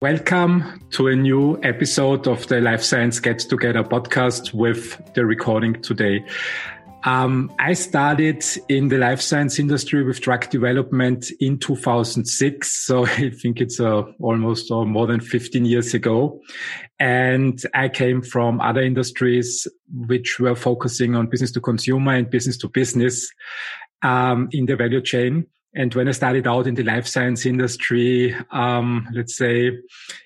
Welcome to a new episode of the Life Science Get Together podcast with the recording today. Um, I started in the life science industry with drug development in 2006. So I think it's uh, almost uh, more than 15 years ago. And I came from other industries which were focusing on business to consumer and business to business um, in the value chain. And when I started out in the life science industry, um, let's say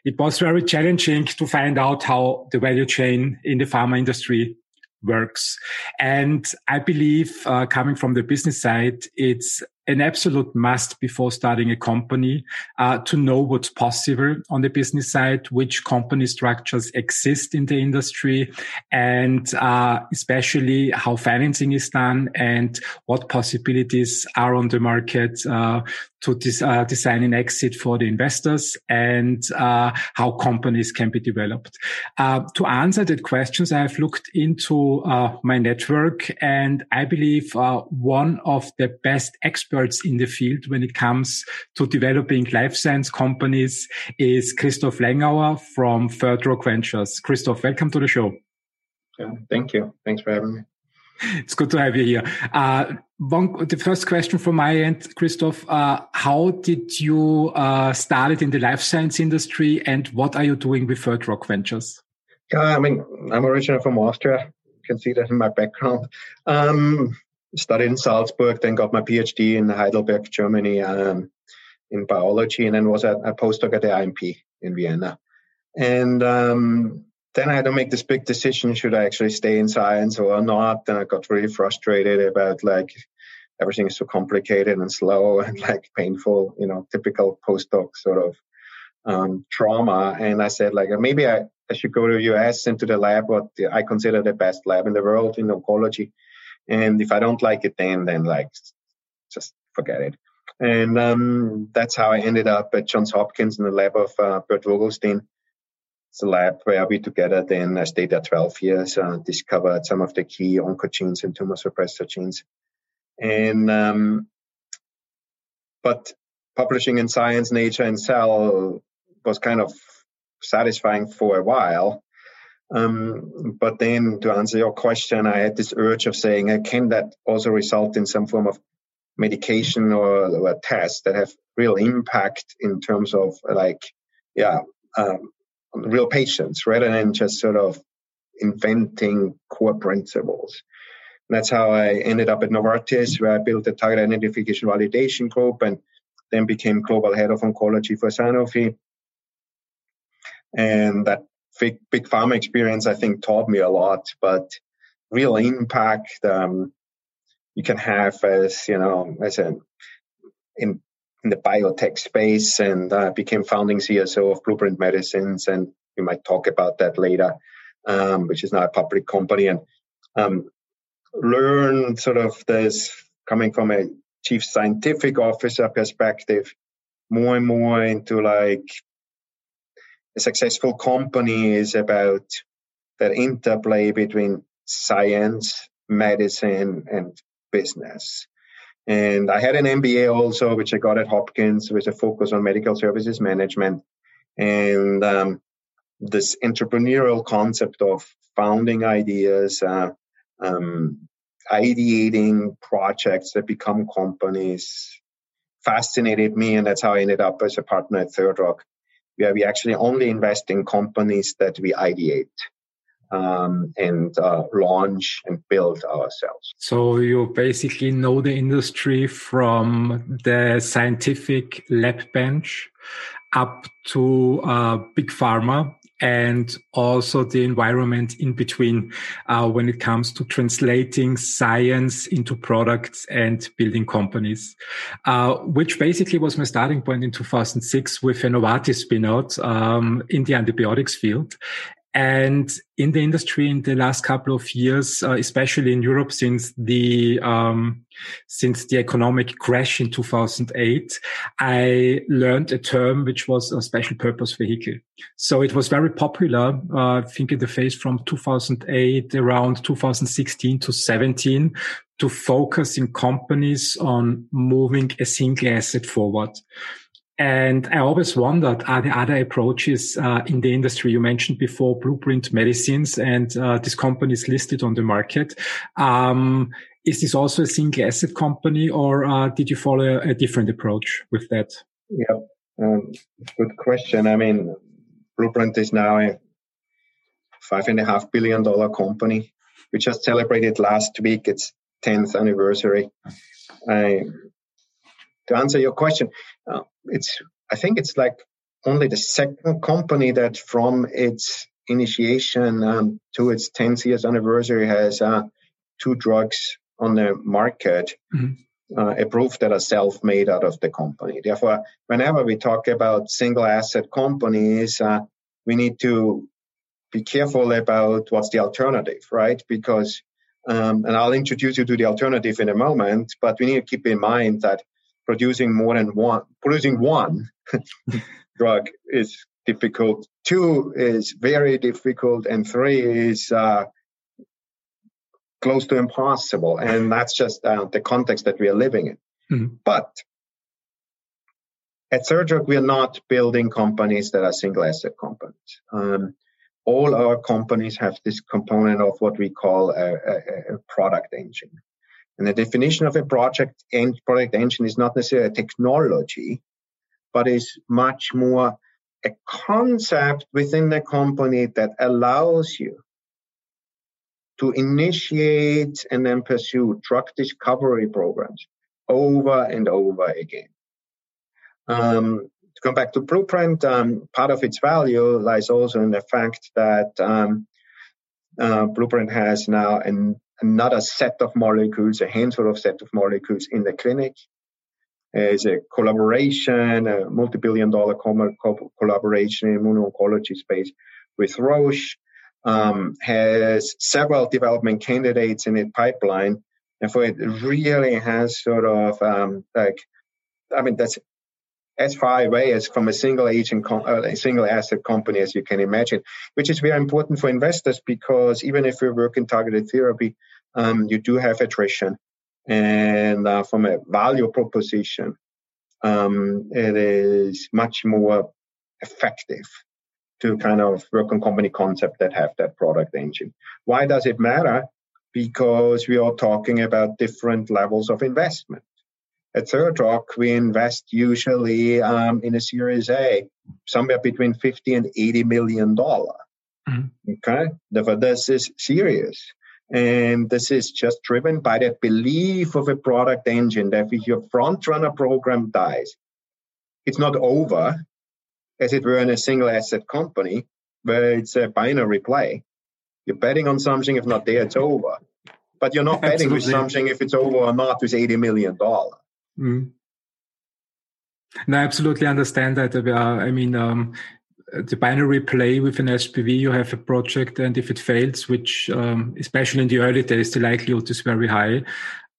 it was very challenging to find out how the value chain in the pharma industry works. And I believe, uh, coming from the business side, it's an absolute must before starting a company uh, to know what's possible on the business side, which company structures exist in the industry, and uh, especially how financing is done and what possibilities are on the market uh, to des- uh, design an exit for the investors and uh, how companies can be developed. Uh, to answer that questions, I have looked into my network, and I believe one of the best experts experts in the field when it comes to developing life science companies is Christoph Lengauer from Third Rock Ventures. Christoph, welcome to the show. Yeah, thank you. Thanks for having me. It's good to have you here. Uh, one, the first question from my end, Christoph, uh, how did you uh, start in the life science industry and what are you doing with Third Rock Ventures? Yeah, I mean, I'm originally from Austria. You can see that in my background. Um, studied in Salzburg, then got my PhD in Heidelberg, Germany, um, in biology, and then was a, a, postdoc at the IMP in Vienna. And um, then I had to make this big decision: should I actually stay in science or not? And I got really frustrated about like everything is so complicated and slow and like painful, you know, typical postdoc sort of um, trauma. And I said like maybe I, I should go to the US into the lab, what I consider the best lab in the world in oncology and if I don't like it, then then like just forget it. And um, that's how I ended up at Johns Hopkins in the lab of uh, Bert Vogelstein. It's a lab where we together then I stayed there 12 years, uh, discovered some of the key oncogenes and tumor suppressor genes. And um, but publishing in Science, Nature, and Cell was kind of satisfying for a while. Um, but then to answer your question, I had this urge of saying, uh, can that also result in some form of medication or, or a test that have real impact in terms of like, yeah, um, real patients rather than just sort of inventing core principles. And that's how I ended up at Novartis, where I built a target identification validation group and then became global head of oncology for Sanofi. And that big big pharma experience I think taught me a lot, but real impact um, you can have as you know as an in in the biotech space and uh, became founding CSO of Blueprint Medicines, and we might talk about that later, um, which is now a public company, and um, learn sort of this coming from a chief scientific officer perspective, more and more into like a successful company is about that interplay between science, medicine, and business. And I had an MBA also, which I got at Hopkins with a focus on medical services management. And um, this entrepreneurial concept of founding ideas, uh, um, ideating projects that become companies fascinated me. And that's how I ended up as a partner at Third Rock where we actually only invest in companies that we ideate. Um, and uh, launch and build ourselves. So you basically know the industry from the scientific lab bench up to uh, big pharma and also the environment in between uh, when it comes to translating science into products and building companies, uh, which basically was my starting point in 2006 with a Novartis spinout um, in the antibiotics field. And in the industry in the last couple of years, uh, especially in Europe, since the um, since the economic crash in 2008, I learned a term which was a special purpose vehicle. So it was very popular. Uh, I think in the phase from 2008 around 2016 to 17 to focus in companies on moving a single asset forward. And I always wondered, are there other approaches uh, in the industry? You mentioned before Blueprint Medicines, and uh, this company is listed on the market. Um, is this also a single asset company, or uh, did you follow a different approach with that? Yeah, um, good question. I mean, Blueprint is now a five and a half billion dollar company. We just celebrated last week its 10th anniversary. I, to answer your question, uh, it's I think it's like only the second company that from its initiation um, to its 10th years anniversary has uh, two drugs on the market mm-hmm. uh, approved that are self-made out of the company. Therefore, whenever we talk about single asset companies, uh, we need to be careful about what's the alternative, right? Because, um, and I'll introduce you to the alternative in a moment, but we need to keep in mind that producing more than one, producing one drug is difficult. Two is very difficult, and three is uh, close to impossible. And that's just uh, the context that we are living in. Mm-hmm. But at Third Rock, we are not building companies that are single asset companies. Um, all our companies have this component of what we call a, a, a product engine. And the definition of a project and product engine is not necessarily a technology, but is much more a concept within the company that allows you to initiate and then pursue drug discovery programs over and over again. Um, to come back to Blueprint, um, part of its value lies also in the fact that um, uh, Blueprint has now an, another set of molecules, a handful of set of molecules in the clinic. It's a collaboration, a multi-billion dollar collaboration in immuno-oncology space with Roche um, has several development candidates in its pipeline. And for it really has sort of um, like, I mean, that's as far away as from a single agent, com- uh, a single asset company as you can imagine, which is very important for investors because even if you work in targeted therapy, um, you do have attrition. And uh, from a value proposition, um, it is much more effective to kind of work on company concept that have that product engine. Why does it matter? Because we are talking about different levels of investment. At Third Rock, we invest usually um, in a Series A, somewhere between 50 and 80 million dollar. Mm-hmm. Okay, therefore this is serious. And this is just driven by the belief of a product engine that if your front runner program dies, it's not over as it were in a single asset company where it's a binary play. You're betting on something, if not there, it's over. But you're not betting with something if it's over or not with $80 million. Mm. No, I absolutely understand that. Uh, I mean, um, the binary play with an SPV, you have a project, and if it fails, which um, especially in the early days, the likelihood is very high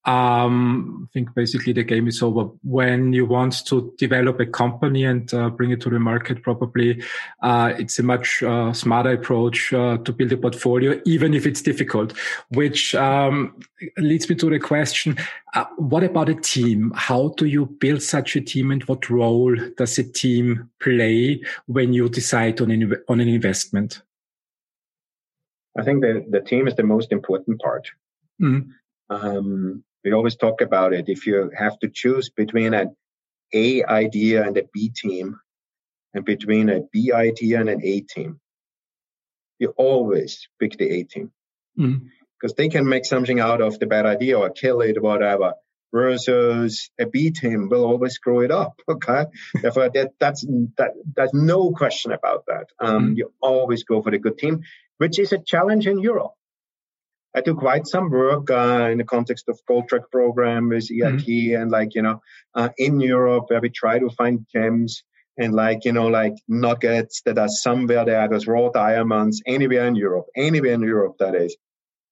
um, I think basically the game is over. When you want to develop a company and uh, bring it to the market, probably uh, it's a much uh, smarter approach uh, to build a portfolio, even if it's difficult. Which um, leads me to the question: uh, What about a team? How do you build such a team, and what role does a team play when you decide on an on an investment? I think the the team is the most important part. Mm. Um, we always talk about it. If you have to choose between an A idea and a B team, and between a B idea and an A team, you always pick the A team because mm. they can make something out of the bad idea or kill it, or whatever. Versus a B team will always screw it up. Okay, therefore that, that's that. There's no question about that. Um, mm. You always go for the good team, which is a challenge in Europe I do quite some work uh, in the context of gold track program with EIT mm-hmm. and like, you know, uh, in Europe where we try to find gems and like, you know, like nuggets that are somewhere there, those raw diamonds anywhere in Europe, anywhere in Europe that is.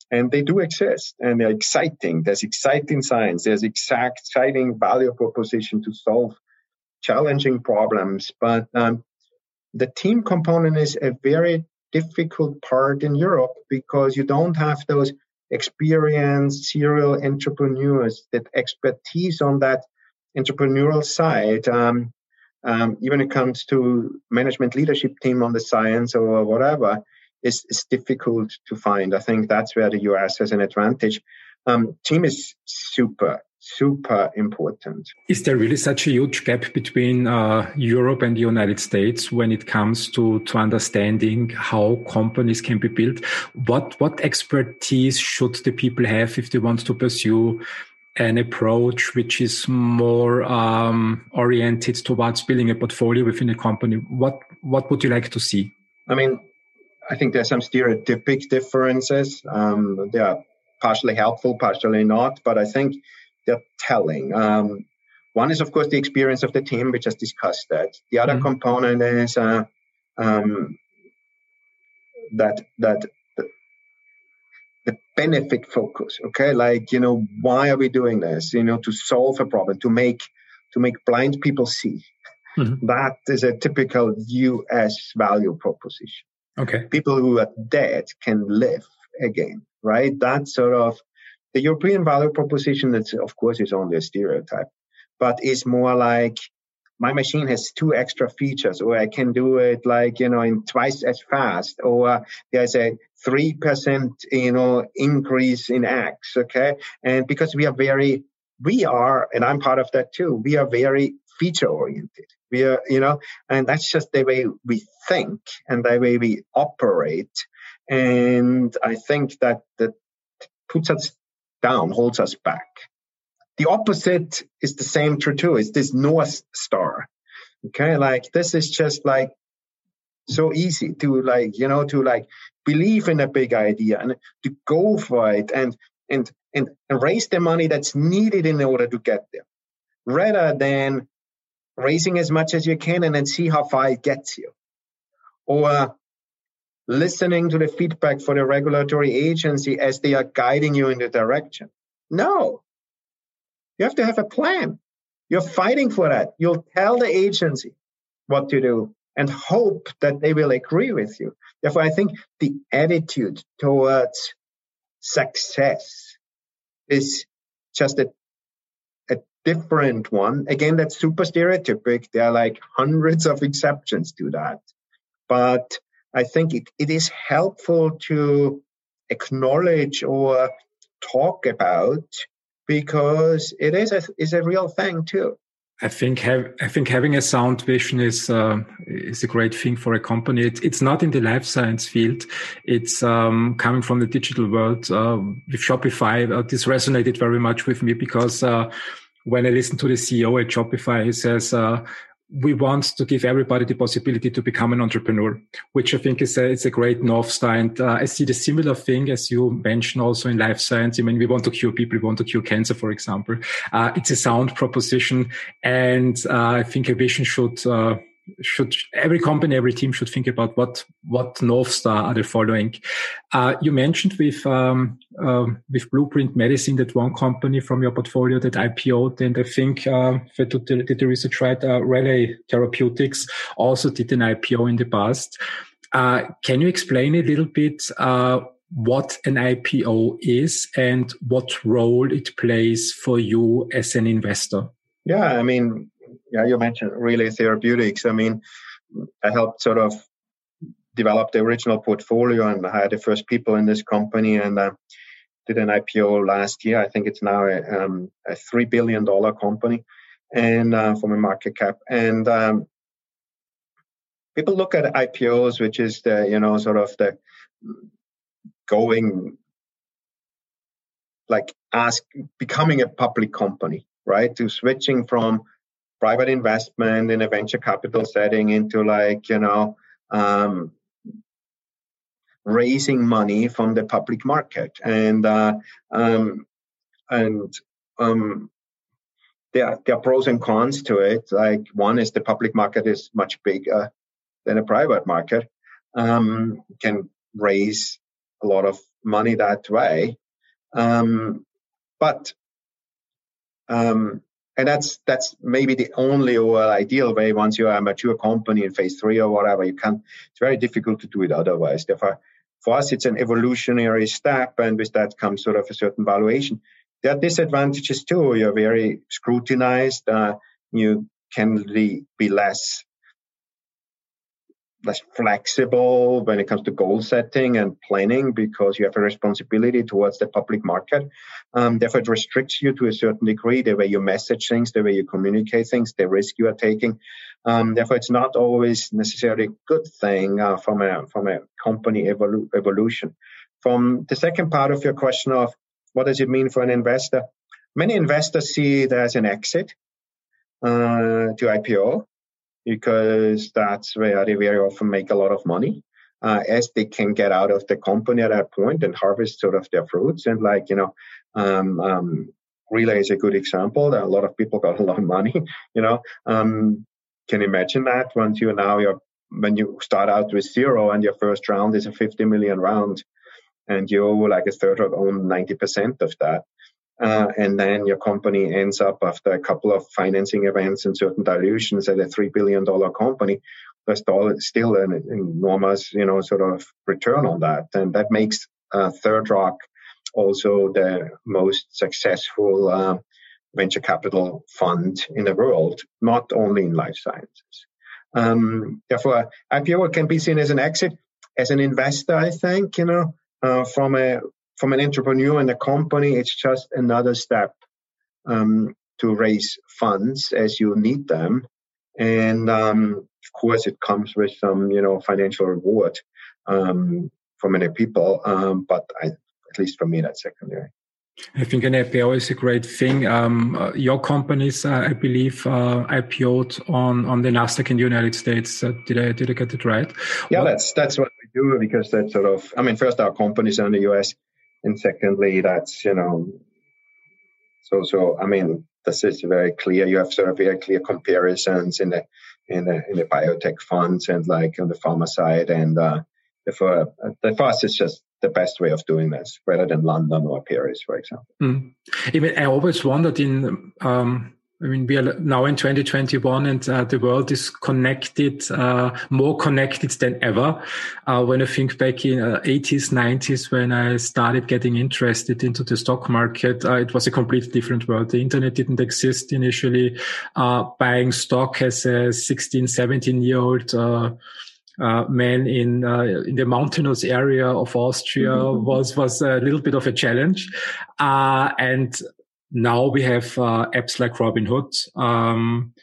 And they do exist and they're exciting. There's exciting science. There's exact exciting value proposition to solve challenging problems. But um, the team component is a very difficult part in Europe because you don't have those experienced serial entrepreneurs that expertise on that entrepreneurial side. Um, um, even when it comes to management leadership team on the science or whatever, is, is difficult to find. I think that's where the US has an advantage. Um, team is super, super important. Is there really such a huge gap between uh, Europe and the United States when it comes to, to understanding how companies can be built? What, what expertise should the people have if they want to pursue an approach which is more um, oriented towards building a portfolio within a company? What, what would you like to see? I mean, I think there's some stereotypic differences. Um, they are partially helpful, partially not, but I think they're telling. Um, one is, of course, the experience of the team. We just discussed that. The other mm-hmm. component is uh, um, that that the, the benefit focus. Okay, like you know, why are we doing this? You know, to solve a problem, to make to make blind people see. Mm-hmm. That is a typical U.S. value proposition. Okay, people who are dead can live again right? That sort of the European value proposition that of course is only a stereotype, but is more like my machine has two extra features or I can do it like, you know, in twice as fast or there's a 3%, you know, increase in X. Okay. And because we are very, we are, and I'm part of that too. We are very feature oriented. We are, you know, and that's just the way we think and the way we operate. And I think that that puts us down, holds us back. The opposite is the same true too. It's this North Star. Okay. Like this is just like so easy to like, you know, to like believe in a big idea and to go for it and, and, and, and raise the money that's needed in order to get there rather than raising as much as you can and then see how far it gets you. Or listening to the feedback for the regulatory agency as they are guiding you in the direction. No. You have to have a plan. You're fighting for that. You'll tell the agency what to do and hope that they will agree with you. Therefore, I think the attitude towards success is just a, a different one. Again, that's super stereotypic. There are like hundreds of exceptions to that. But I think it, it is helpful to acknowledge or talk about because it is a, is a real thing too. I think have, I think having a sound vision is uh, is a great thing for a company. It, it's not in the life science field. It's um, coming from the digital world. Uh, with Shopify, uh, this resonated very much with me because uh, when I listen to the CEO at Shopify, he says uh, we want to give everybody the possibility to become an entrepreneur, which I think is a, it's a great North Star. And uh, I see the similar thing as you mentioned also in life science. I mean, we want to cure people, we want to cure cancer, for example. Uh, it's a sound proposition. And uh, I think a vision should, uh, should every company, every team should think about what what North Star are they following. Uh, you mentioned with um, uh, with Blueprint Medicine that one company from your portfolio that IPO'd, and I think uh, that did the research right, uh, Relay Therapeutics also did an IPO in the past. Uh, can you explain a little bit uh, what an IPO is and what role it plays for you as an investor? Yeah, I mean, yeah, you mentioned Relay Therapeutics. I mean, I helped sort of develop the original portfolio and I had the first people in this company and uh, did an IPO last year. I think it's now a, um, a three billion dollar company, and uh, from a market cap. And um, people look at IPOs, which is the you know sort of the going like ask becoming a public company, right? To switching from private investment in a venture capital setting into like you know um, raising money from the public market. And uh, um, and um, there are, there are pros and cons to it. Like one is the public market is much bigger than a private market um, can raise a lot of money that way. Um, but um, and that's that's maybe the only or ideal way once you are a mature company in phase three or whatever you can it's very difficult to do it otherwise. Therefore for us it's an evolutionary step and with that comes sort of a certain valuation. There are disadvantages too. You're very scrutinized uh, you can be less less flexible when it comes to goal setting and planning because you have a responsibility towards the public market. Um, therefore, it restricts you to a certain degree the way you message things, the way you communicate things, the risk you are taking. Um, therefore, it's not always necessarily a good thing uh, from a from a company evolu- evolution. From the second part of your question of what does it mean for an investor? Many investors see it as an exit uh, to IPO because that's where they very often make a lot of money. Uh, as they can get out of the company at that point and harvest sort of their fruits. And like, you know, um, um, Relay is a good example. A lot of people got a lot of money, you know. Um, can you imagine that once you now you're when you start out with zero and your first round is a 50 million round and you like a third of own 90% of that uh, and then your company ends up after a couple of financing events and certain dilutions at a three billion dollar company. There's still an enormous, you know, sort of return on that, and that makes uh, Third Rock also the most successful uh, venture capital fund in the world, not only in life sciences. Um, therefore, IPO can be seen as an exit. As an investor, I think, you know, uh, from a from an entrepreneur and a company, it's just another step um, to raise funds as you need them. And um, of course, it comes with some, you know, financial reward um, for many people. Um, but I, at least for me, that's secondary. I think an IPO is a great thing. Um, uh, your companies, uh, I believe, uh, IPO'd on, on the Nasdaq in the United States. Uh, did I did I get it right? Yeah, what? that's that's what we do because that's sort of. I mean, first our companies are in the US, and secondly, that's you know, so so. I mean, this is very clear. You have sort of very clear comparisons in the in the in the biotech funds and like on the pharma side, and uh, for us, it's just the best way of doing this, rather than London or Paris, for example. Mm. Even I always wondered in um, I mean, we are now in 2021 and uh, the world is connected, uh, more connected than ever. Uh, when I think back in 80s, uh, 90s, when I started getting interested into the stock market, uh, it was a completely different world. The internet didn't exist initially. Uh, buying stock as a 16, 17 year old, uh, man in uh, in the mountainous area of Austria mm-hmm. was was a little bit of a challenge, uh, and now we have uh, apps like Robinhood. Um,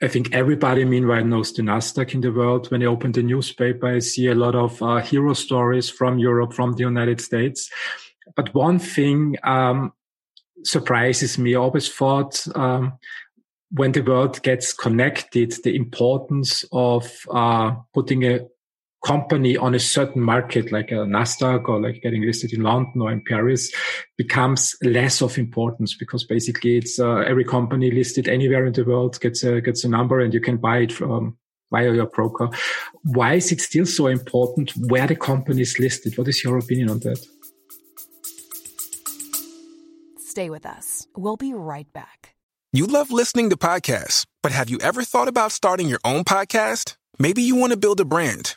I think everybody, meanwhile, knows the Nasdaq in the world. When I open the newspaper, I see a lot of uh, hero stories from Europe, from the United States. But one thing um, surprises me. I always thought um, when the world gets connected, the importance of uh, putting a company on a certain market, like a Nasdaq or like getting listed in London or in Paris, becomes less of importance because basically it's uh, every company listed anywhere in the world gets a gets a number and you can buy it from via your broker. Why is it still so important where the company is listed? What is your opinion on that? Stay with us. We'll be right back. You love listening to podcasts, but have you ever thought about starting your own podcast? Maybe you want to build a brand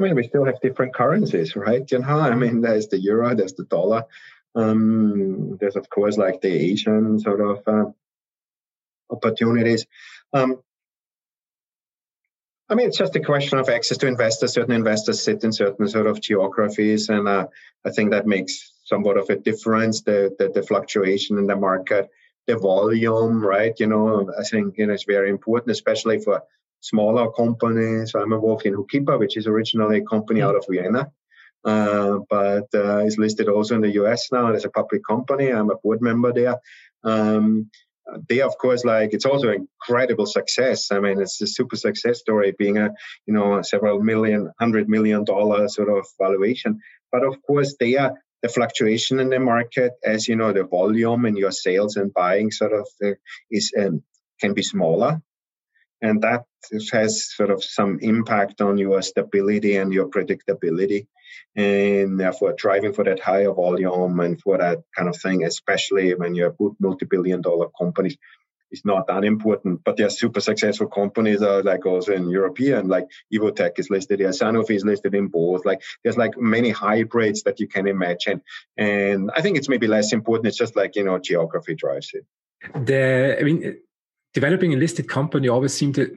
I mean, we still have different currencies, right? You know, I mean, there's the euro, there's the dollar. Um, there's of course like the Asian sort of uh, opportunities. Um, I mean, it's just a question of access to investors. Certain investors sit in certain sort of geographies, and uh, I think that makes somewhat of a difference. The, the, the fluctuation in the market, the volume, right? You know, I think you know it's very important, especially for smaller companies. I'm involved in HOOKIPA, which is originally a company out of Vienna, uh, but uh, is listed also in the US now as a public company. I'm a board member there. Um, they, of course, like it's also incredible success. I mean, it's a super success story, being a you know several million, hundred million dollar sort of valuation. But of course, they are the fluctuation in the market, as you know, the volume in your sales and buying sort of uh, is um, can be smaller. And that has sort of some impact on your stability and your predictability. And therefore, driving for that higher volume and for that kind of thing, especially when you're a multi billion dollar companies, is not that important. But there are super successful companies uh, like also in European, like Evotec is listed here, Sanofi is listed in both. Like there's like many hybrids that you can imagine. And I think it's maybe less important. It's just like, you know, geography drives it. The, I mean, developing a listed company always seemed to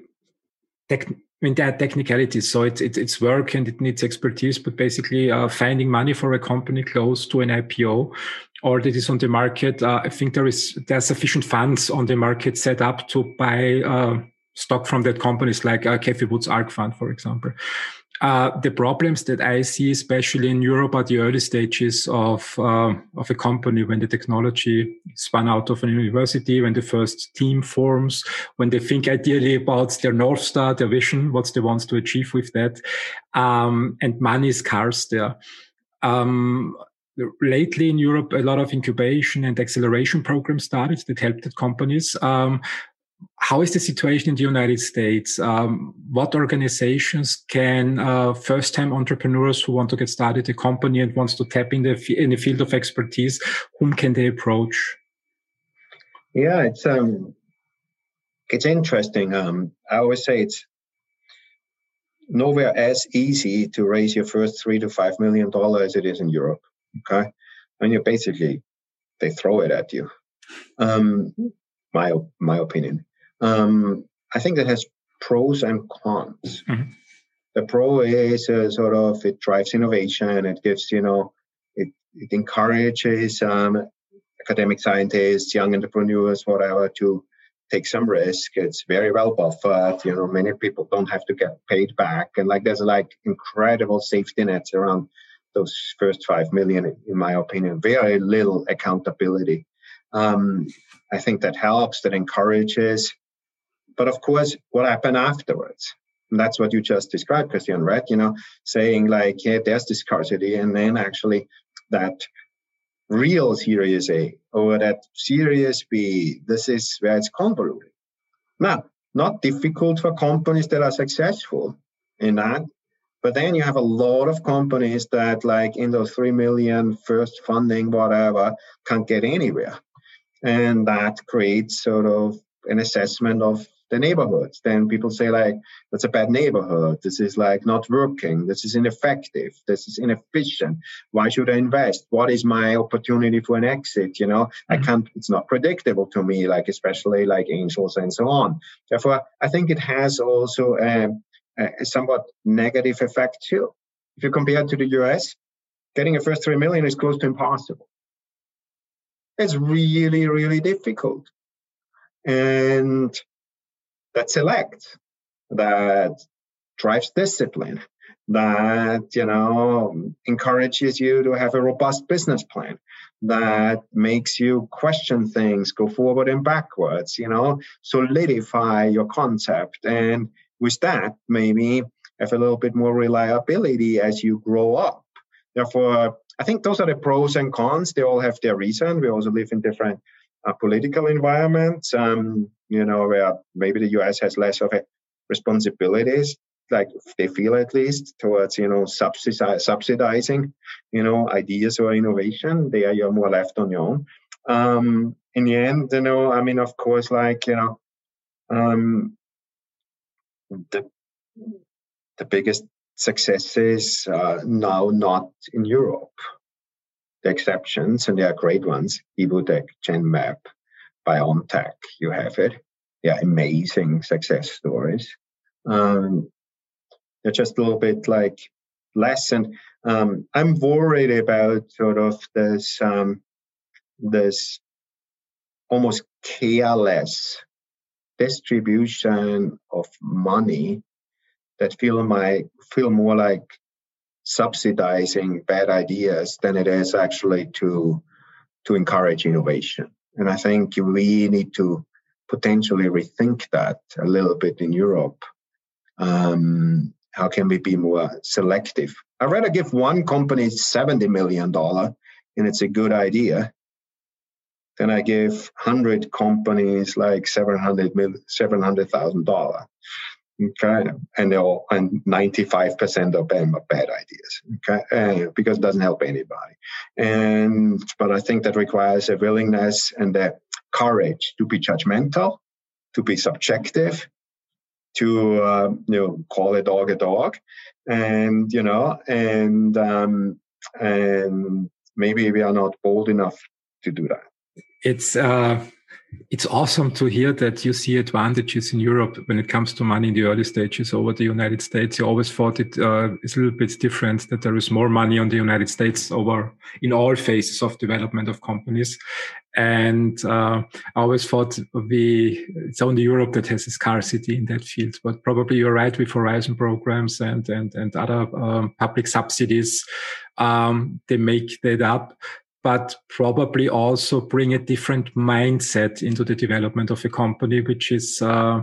tech, I mean, there are technicalities, so it's, it's, work and it needs expertise, but basically uh, finding money for a company close to an IPO or that is on the market, uh, I think there is, there are sufficient funds on the market set up to buy uh, stock from that companies like uh, Cathie Wood's ARK Fund, for example. Uh, the problems that I see, especially in Europe, are the early stages of uh, of a company when the technology spun out of a university, when the first team forms, when they think ideally about their north star, their vision, what they want to achieve with that, um, and money is scarce there. Um, lately in Europe, a lot of incubation and acceleration programs started that helped companies. Um, how is the situation in the United States? Um, what organizations can uh, first-time entrepreneurs who want to get started a company and wants to tap in the in the field of expertise, whom can they approach? Yeah, it's um, it's interesting. Um, I always say it's nowhere as easy to raise your first three to five million dollars as it is in Europe. Okay, and you basically they throw it at you. Um, my my opinion. Um, I think that has pros and cons. Mm-hmm. The pro is uh, sort of it drives innovation. It gives you know it it encourages um, academic scientists, young entrepreneurs, whatever, to take some risk. It's very well buffered. You know, many people don't have to get paid back, and like there's like incredible safety nets around those first five million, in my opinion. Very little accountability. Um, I think that helps. That encourages. But of course, what happened afterwards? And that's what you just described, Christian, right? You know, saying like, yeah, there's this scarcity, and then actually that real Series A eh, or that Series B, this is where it's convoluted. Now, not difficult for companies that are successful in that, but then you have a lot of companies that, like in those three million first funding, whatever, can't get anywhere, and that creates sort of an assessment of the neighborhoods. Then people say like, that's a bad neighborhood. This is like not working. This is ineffective. This is inefficient. Why should I invest? What is my opportunity for an exit? You know, mm-hmm. I can't, it's not predictable to me, like especially like angels and so on. Therefore, I think it has also a, a somewhat negative effect too. If you compare to the US, getting a first three million is close to impossible. It's really, really difficult. And that select, that drives discipline, that you know encourages you to have a robust business plan, that makes you question things, go forward and backwards, you know, solidify your concept, and with that maybe have a little bit more reliability as you grow up. Therefore, I think those are the pros and cons. They all have their reason. We also live in different uh, political environments. Um, you know, where maybe the US has less of a responsibilities, like they feel at least, towards, you know, subsidizing, you know, ideas or innovation. There you're more left on your own. Um, in the end, you know, I mean, of course, like, you know, um, the, the biggest successes uh, now not in Europe. The exceptions, and they are great ones, Evotec, Genmab, BioNTech, you have it. Yeah, amazing success stories. Um, they're just a little bit like less, and um, I'm worried about sort of this um, this almost careless distribution of money that feel my feel more like subsidizing bad ideas than it is actually to to encourage innovation. And I think we need to potentially rethink that a little bit in Europe. Um, how can we be more selective? I'd rather give one company $70 million and it's a good idea than I give 100 companies like 700 $700,000. Okay, and they all, and 95% of them are bad ideas. Okay, uh, because it doesn't help anybody. And but I think that requires a willingness and the courage to be judgmental, to be subjective, to uh, you know call a dog a dog, and you know, and um, and maybe we are not bold enough to do that. It's uh, it's awesome to hear that you see advantages in Europe when it comes to money in the early stages over the United States. You always thought it uh, is a little bit different that there is more money on the United States over in all phases of development of companies. And uh, I always thought we it's only Europe that has a scarcity in that field. But probably you're right with Horizon programs and and and other um, public subsidies. Um, they make that up but probably also bring a different mindset into the development of a company, which is, uh,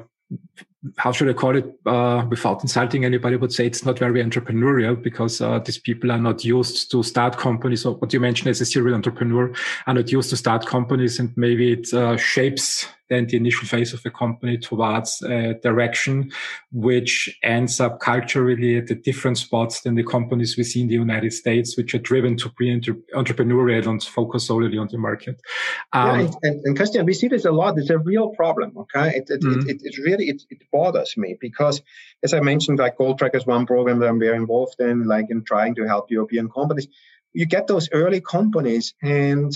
how should I call it, uh, without insulting anybody, would say it's not very entrepreneurial because uh, these people are not used to start companies. Or what you mentioned as a serial entrepreneur are not used to start companies, and maybe it uh, shapes then the initial phase of a company towards a direction which ends up culturally at a different spots than the companies we see in the United States, which are driven to be entrepreneurial and focus solely on the market. Um, yeah, and, and, Christian, we see this a lot. It's a real problem. Okay, it it, mm-hmm. it, it, really it, it bothers me because, as I mentioned, like Gold Track is one program that I'm very involved in, like in trying to help European companies. You get those early companies and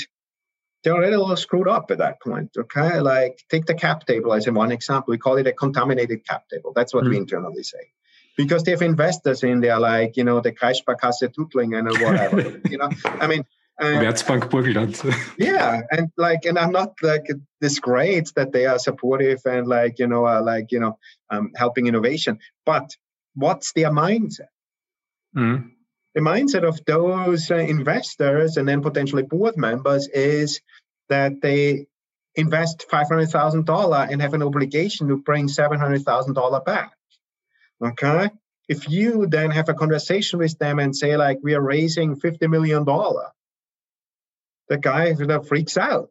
they're already a little screwed up at that point. Okay, like take the cap table as in one example. We call it a contaminated cap table. That's what mm-hmm. we internally say, because they have investors in there, like you know the Kreissparkasse Tuttlingen or whatever. you know, I mean. Commerzbank Burgenland. yeah, and like, and I'm not like this great that they are supportive and like you know, uh, like you know, um, helping innovation. But what's their mindset? Mm the mindset of those uh, investors and then potentially board members is that they invest $500,000 and have an obligation to bring $700,000 back. Okay? If you then have a conversation with them and say, like, we are raising $50 million, the guy freaks out.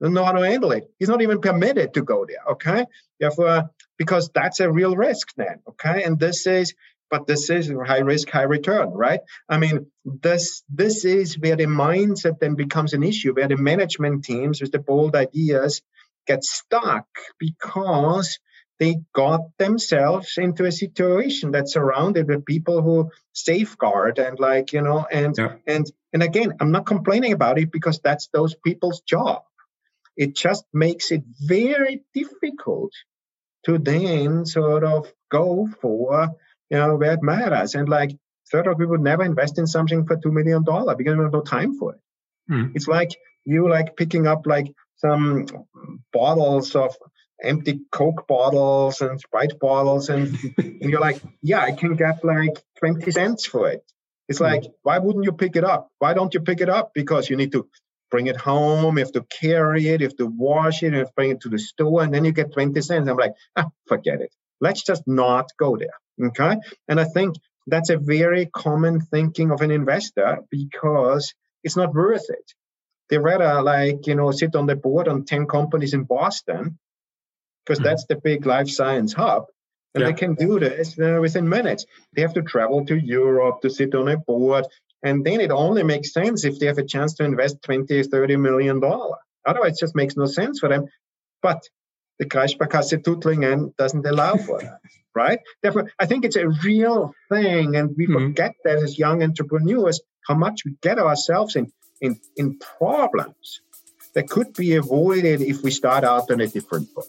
Doesn't know how to handle it. He's not even permitted to go there. Okay? Therefore, because that's a real risk then. Okay? And this is but this is high risk, high return, right? I mean, this this is where the mindset then becomes an issue, where the management teams with the bold ideas get stuck because they got themselves into a situation that's surrounded with people who safeguard and like you know and yeah. and and again i'm not complaining about it because that's those people's job it just makes it very difficult to then sort of go for you know, where it matters. And like Third of we would never invest in something for $2 million because we have no time for it. Mm. It's like you like picking up like some bottles of empty Coke bottles and Sprite bottles, and, and you're like, yeah, I can get like 20 cents for it. It's hmm. like, why wouldn't you pick it up? Why don't you pick it up? Because you need to bring it home, you have to carry it, you have to wash it, you have to bring it to the store, and then you get 20 cents. I'm like, ah, forget it. Let's just not go there. Okay. And I think that's a very common thinking of an investor because it's not worth it. They rather like, you know, sit on the board on 10 companies in Boston because mm-hmm. that's the big life science hub. And yeah. they can do this uh, within minutes. They have to travel to Europe to sit on a board. And then it only makes sense if they have a chance to invest 20, 30 million dollars. Otherwise, it just makes no sense for them. But the Kreissparkasse Tuttlingen doesn't allow for that right? Therefore, I think it's a real thing, and we mm-hmm. forget that as young entrepreneurs how much we get ourselves in, in in problems that could be avoided if we start out on a different foot.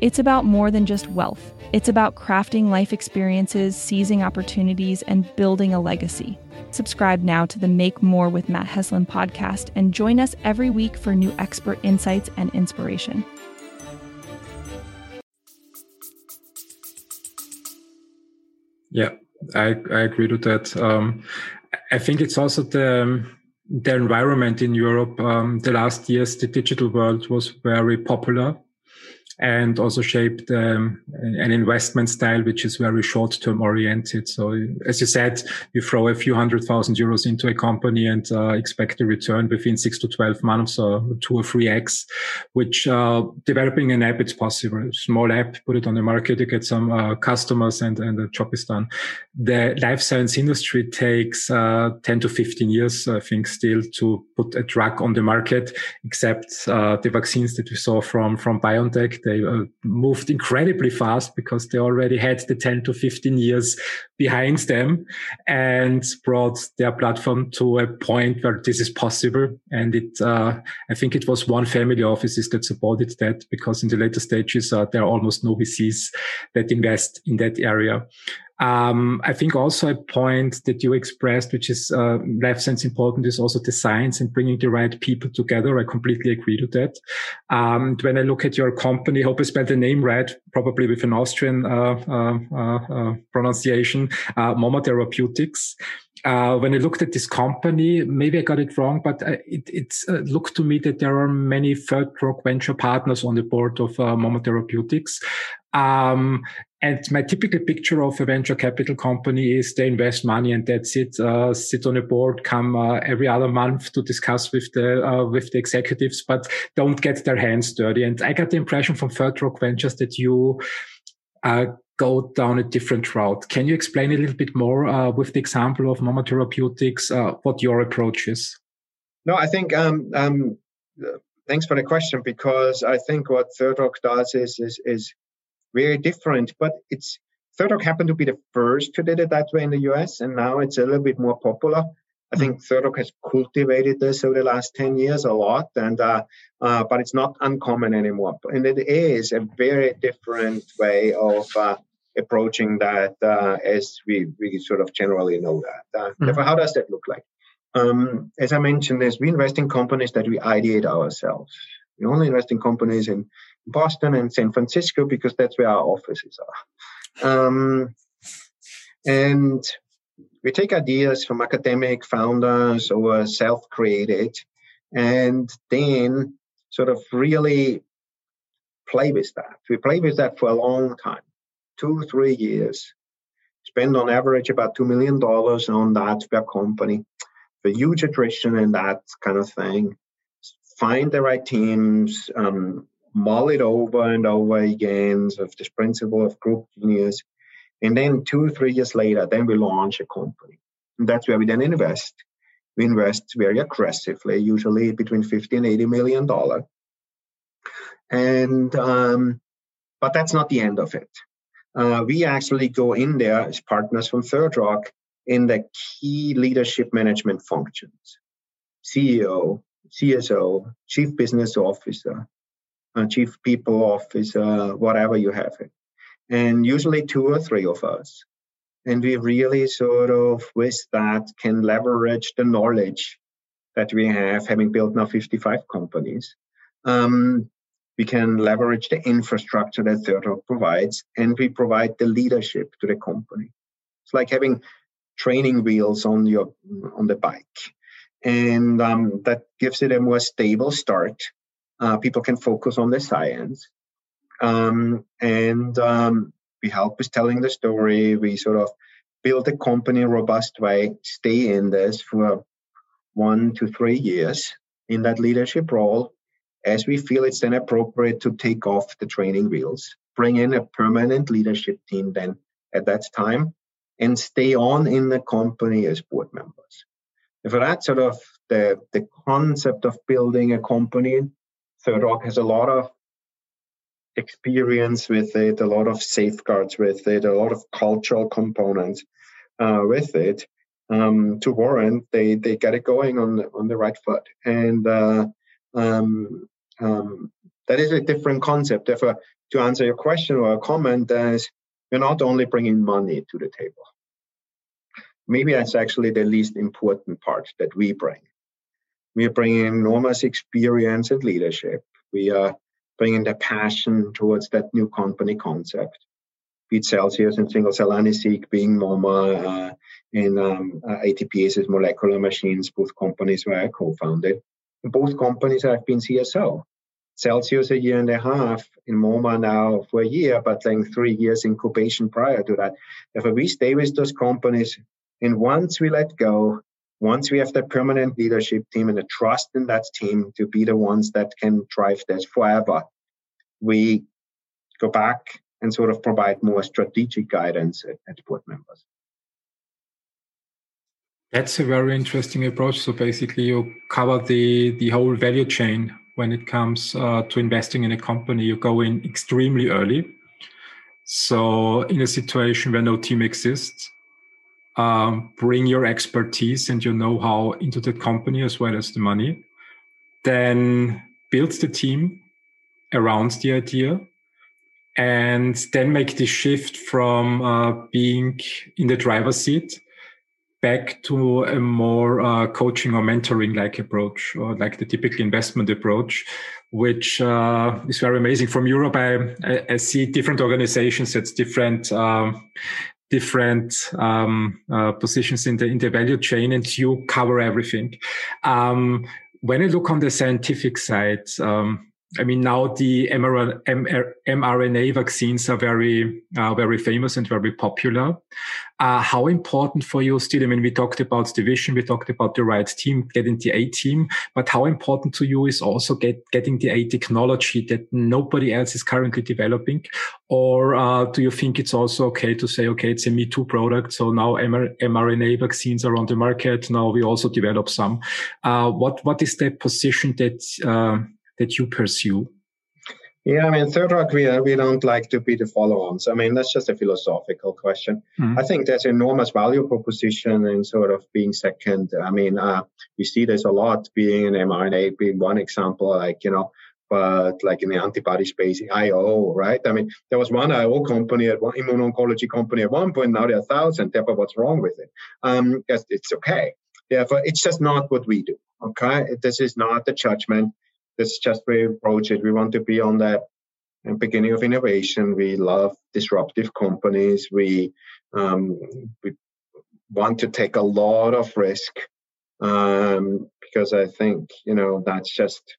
It's about more than just wealth. It's about crafting life experiences, seizing opportunities, and building a legacy. Subscribe now to the Make More with Matt Heslin podcast and join us every week for new expert insights and inspiration. Yeah, I, I agree with that. Um, I think it's also the the environment in Europe. Um, the last years, the digital world was very popular and also shaped um, an investment style which is very short term oriented. So, as you said, you throw a few hundred thousand euros into a company and uh, expect a return within six to 12 months or two or three X, which uh, developing an app, it's possible. Small app, put it on the market, you get some uh, customers and, and the job is done. The life science industry takes uh, 10 to 15 years, I think, still to put a drug on the market, except uh, the vaccines that we saw from, from BioNTech they uh, moved incredibly fast because they already had the 10 to 15 years behind them and brought their platform to a point where this is possible. And it, uh, I think it was one family offices that supported that because in the later stages, uh, there are almost no VCs that invest in that area. Um, I think also a point that you expressed, which is uh, life science important, is also the science and bringing the right people together. I completely agree to that. Um, when I look at your company, hope I spelled the name right, probably with an Austrian uh, uh, uh, uh pronunciation, uh, Momo Therapeutics. Uh, when I looked at this company, maybe I got it wrong, but uh, it, uh, looked to me that there are many third rock venture partners on the board of uh, Momo Therapeutics. Um, and my typical picture of a venture capital company is they invest money and that's it. Uh, sit on a board, come uh, every other month to discuss with the uh, with the executives, but don't get their hands dirty. And I got the impression from Third Rock Ventures that you uh, go down a different route. Can you explain a little bit more uh, with the example of Momo Therapeutics uh, what your approach is? No, I think. Um, um, thanks for the question because I think what Third Rock does is is is very different. But it's Third Rock happened to be the first to did it that way in the US, and now it's a little bit more popular. I think Third Rock has cultivated this over the last 10 years a lot, and uh, uh, but it's not uncommon anymore. And it is a very different way of uh, approaching that uh, as we, we sort of generally know that. Uh, mm-hmm. Therefore, how does that look like? Um, as I mentioned, is we invest in companies that we ideate ourselves. We only invest in companies in Boston and San Francisco because that's where our offices are. Um, and we take ideas from academic founders or self-created and then sort of really play with that. We play with that for a long time, two, three years. Spend on average about $2 million on that per company. The huge attrition and that kind of thing. Find the right teams, um, mull it over and over again of this principle of group genius. And then two three years later, then we launch a company. And that's where we then invest. We invest very aggressively, usually between 50 and 80 million dollar. And um, but that's not the end of it. Uh, we actually go in there as partners from Third Rock in the key leadership management functions: CEO, CSO, Chief Business Officer, uh, chief people officer, whatever you have it. And usually two or three of us. And we really sort of, with that, can leverage the knowledge that we have, having built now 55 companies. Um, we can leverage the infrastructure that Rock provides, and we provide the leadership to the company. It's like having training wheels on your on the bike, and um, that gives it a more stable start uh, people can focus on the science. Um, and um, we help with telling the story. We sort of build a company robust way, stay in this for one to three years in that leadership role as we feel it's then appropriate to take off the training wheels, bring in a permanent leadership team then at that time, and stay on in the company as board members. And for that sort of the, the concept of building a company Third Rock has a lot of experience with it, a lot of safeguards with it, a lot of cultural components uh, with it um, to warrant they they get it going on on the right foot. And uh, um, um, that is a different concept. Therefore, to answer your question or a comment is you're not only bringing money to the table. Maybe that's actually the least important part that we bring. We are bringing enormous experience and leadership. We are bringing the passion towards that new company concept. Be it Celsius and single cell NSeq, being MoMA, uh, and um, uh, molecular machines, both companies where I co founded. Both companies I've been CSO. Celsius a year and a half, in MoMA now for a year, but then three years incubation prior to that. If we stay with those companies, and once we let go, once we have the permanent leadership team and the trust in that team to be the ones that can drive this forever, we go back and sort of provide more strategic guidance at, at board members. That's a very interesting approach. So basically, you cover the the whole value chain when it comes uh, to investing in a company. You go in extremely early. So in a situation where no team exists, um, bring your expertise and your know-how into the company as well as the money. Then build the team around the idea and then make the shift from uh, being in the driver's seat back to a more uh, coaching or mentoring like approach or like the typical investment approach which uh, is very amazing. From europe i, I, see different organizations that's different um, different um, uh, positions in the in the value chain and you cover everything. Um, when i look on the scientific side um, I mean, now the mRNA vaccines are very, uh, very famous and very popular. Uh, how important for you still? I mean, we talked about the vision, we talked about the right team, getting the A team, but how important to you is also get, getting the A technology that nobody else is currently developing? Or uh, do you think it's also okay to say, okay, it's a Me Too product, so now mRNA vaccines are on the market. Now we also develop some. Uh, what what is the position that uh, that you pursue? Yeah, I mean, Third Rock, we, uh, we don't like to be the follow-ons. I mean, that's just a philosophical question. Mm-hmm. I think there's enormous value proposition in sort of being second. I mean, uh, we see this a lot being an mRNA being one example, like, you know, but like in the antibody space, IO, right? I mean, there was one IO company at one immuno-oncology company at one point, now there are thousands. Therefore, what's wrong with it? Um, it's okay. Therefore, it's just not what we do. Okay, this is not the judgment this is just we approach it. We want to be on the beginning of innovation. We love disruptive companies. We um, we want to take a lot of risk um, because I think you know that's just.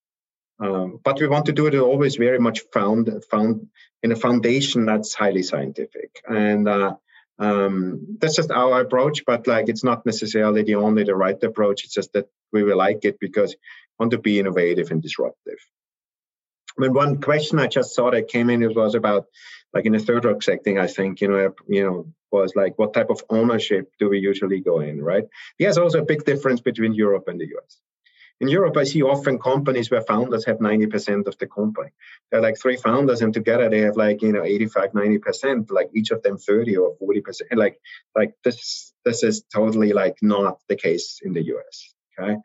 Um, but we want to do it always very much found found in a foundation that's highly scientific and. Uh, um, that's just our approach, but like it's not necessarily the only the right approach. It's just that we will like it because want to be innovative and disruptive. I mean, one question I just saw that came in it was about like in the third rock setting, I think, you know, you know, was like what type of ownership do we usually go in, right? There's also a big difference between Europe and the US. In Europe, I see often companies where founders have 90% of the company. They're like three founders, and together they have like, you know, 85, 90%, like each of them 30 or 40%. Like, like this, this is totally like not the case in the US. Okay.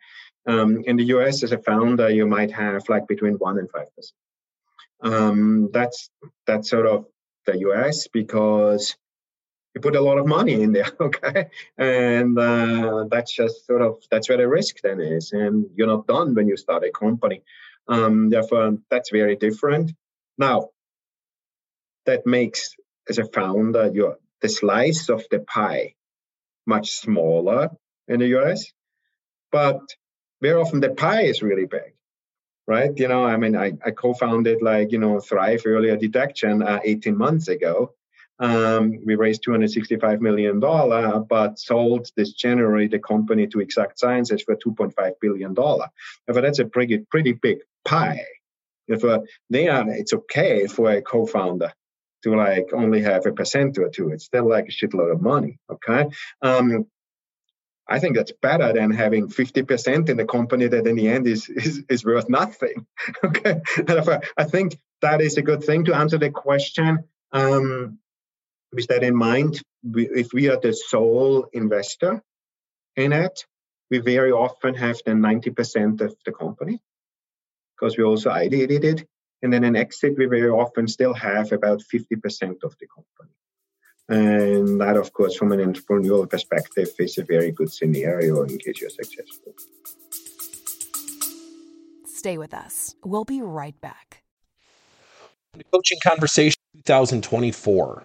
Um, in the US, as a founder, you might have like between one and five percent. Um, that's that's sort of the US because you put a lot of money in there, okay, and uh, that's just sort of that's where the risk then is, and you're not done when you start a company. Um, therefore, that's very different. Now, that makes as a founder your the slice of the pie much smaller in the US, but very often the pie is really big right? You know i mean i, I co-founded like you know thrive earlier detection uh, 18 months ago. Um, we raised 265 million dollar but sold this january the company to exact sciences for 2.5 billion dollar. But that's a pretty pretty big pie. If uh, they are it's okay for a co-founder to like only have a percent or two. It's still like a shitload of money okay? Um, I think that's better than having 50% in the company that in the end is, is, is worth nothing. okay. I think that is a good thing to answer the question. Um, with that in mind, we, if we are the sole investor in it, we very often have the 90% of the company because we also ideated it. And then an exit, we very often still have about 50% of the company. And that, of course, from an entrepreneurial perspective, is a very good scenario in case you're successful. Stay with us. We'll be right back. Coaching Conversation 2024.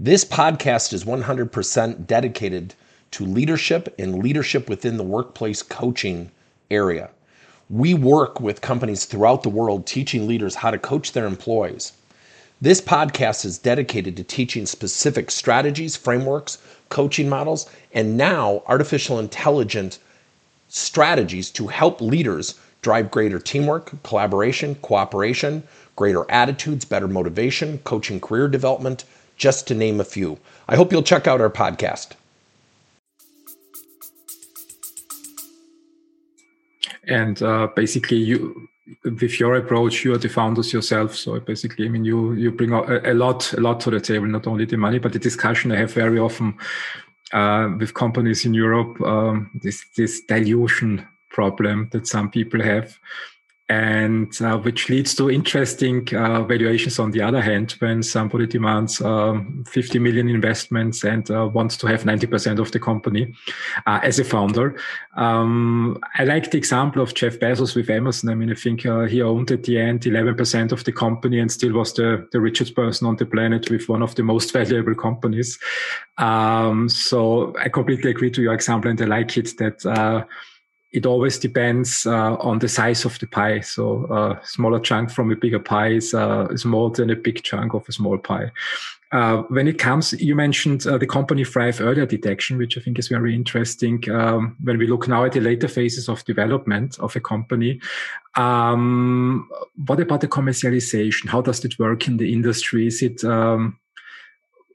This podcast is 100% dedicated to leadership and leadership within the workplace coaching area. We work with companies throughout the world teaching leaders how to coach their employees. This podcast is dedicated to teaching specific strategies, frameworks, coaching models, and now artificial intelligence strategies to help leaders drive greater teamwork, collaboration, cooperation, greater attitudes, better motivation, coaching career development, just to name a few. I hope you'll check out our podcast. And uh, basically, you with your approach, you are the founders yourself. So basically, I mean, you you bring a, a lot a lot to the table, not only the money, but the discussion I have very often uh, with companies in Europe. Um, this this dilution problem that some people have and uh, which leads to interesting uh, valuations on the other hand when somebody demands um, 50 million investments and uh, wants to have 90% of the company uh, as a founder. Um, i like the example of jeff bezos with amazon. I mean i think uh, he owned at the end 11% of the company and still was the, the richest person on the planet with one of the most valuable companies. Um, so i completely agree to your example and i like it that uh, it always depends uh, on the size of the pie. So a uh, smaller chunk from a bigger pie is, uh, is more than a big chunk of a small pie. Uh, when it comes, you mentioned uh, the company Thrive earlier detection, which I think is very interesting. Um, when we look now at the later phases of development of a company, um, what about the commercialization? How does it work in the industry? Is it um,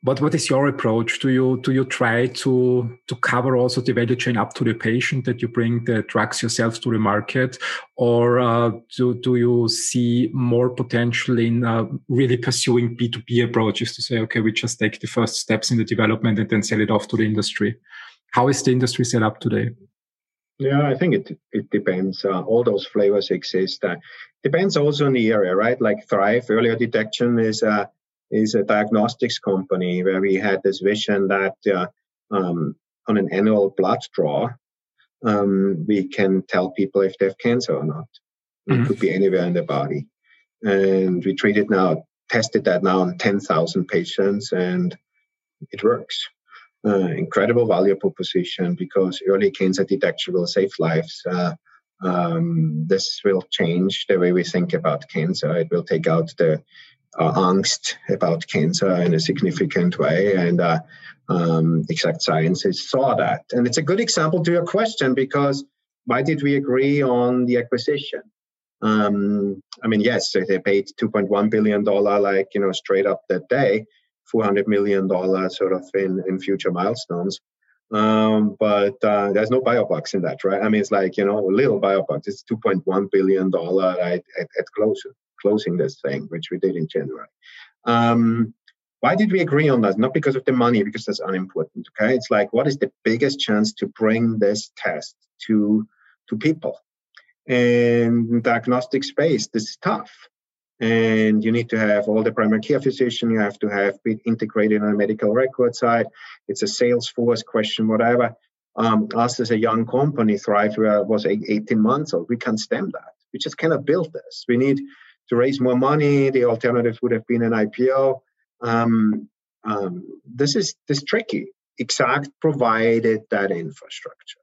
what what is your approach? Do you do you try to to cover also the value chain up to the patient that you bring the drugs yourself to the market, or uh, do do you see more potential in uh, really pursuing B two B approaches to say, okay, we just take the first steps in the development and then sell it off to the industry? How is the industry set up today? Yeah, I think it it depends. Uh, all those flavors exist. Uh, depends also on the area, right? Like Thrive earlier detection is. Uh, is a diagnostics company where we had this vision that uh, um, on an annual blood draw, um, we can tell people if they have cancer or not. Mm-hmm. It could be anywhere in the body. And we treated now, tested that now on 10,000 patients, and it works. Uh, incredible value proposition because early cancer detection will save lives. Uh, um, this will change the way we think about cancer. It will take out the uh, angst about cancer in a significant way. And uh, um, Exact Sciences saw that. And it's a good example to your question because why did we agree on the acquisition? Um, I mean, yes, they paid $2.1 billion, like, you know, straight up that day, $400 million sort of in, in future milestones. Um, but uh, there's no biobucks in that, right? I mean, it's like, you know, a little biobucks. It's $2.1 billion at, at, at closure closing this thing, which we did in January. Um, why did we agree on that? Not because of the money, because that's unimportant. Okay, it's like what is the biggest chance to bring this test to to people? And diagnostic space, this is tough. And you need to have all the primary care physician, you have to have it integrated on a medical record side. It's a sales force question, whatever. Um, us as a young company, Thrive was 18 months old. We can't stem that. We just cannot build this. We need to raise more money. The alternative would have been an IPO. Um, um, this is this tricky. Exact provided that infrastructure.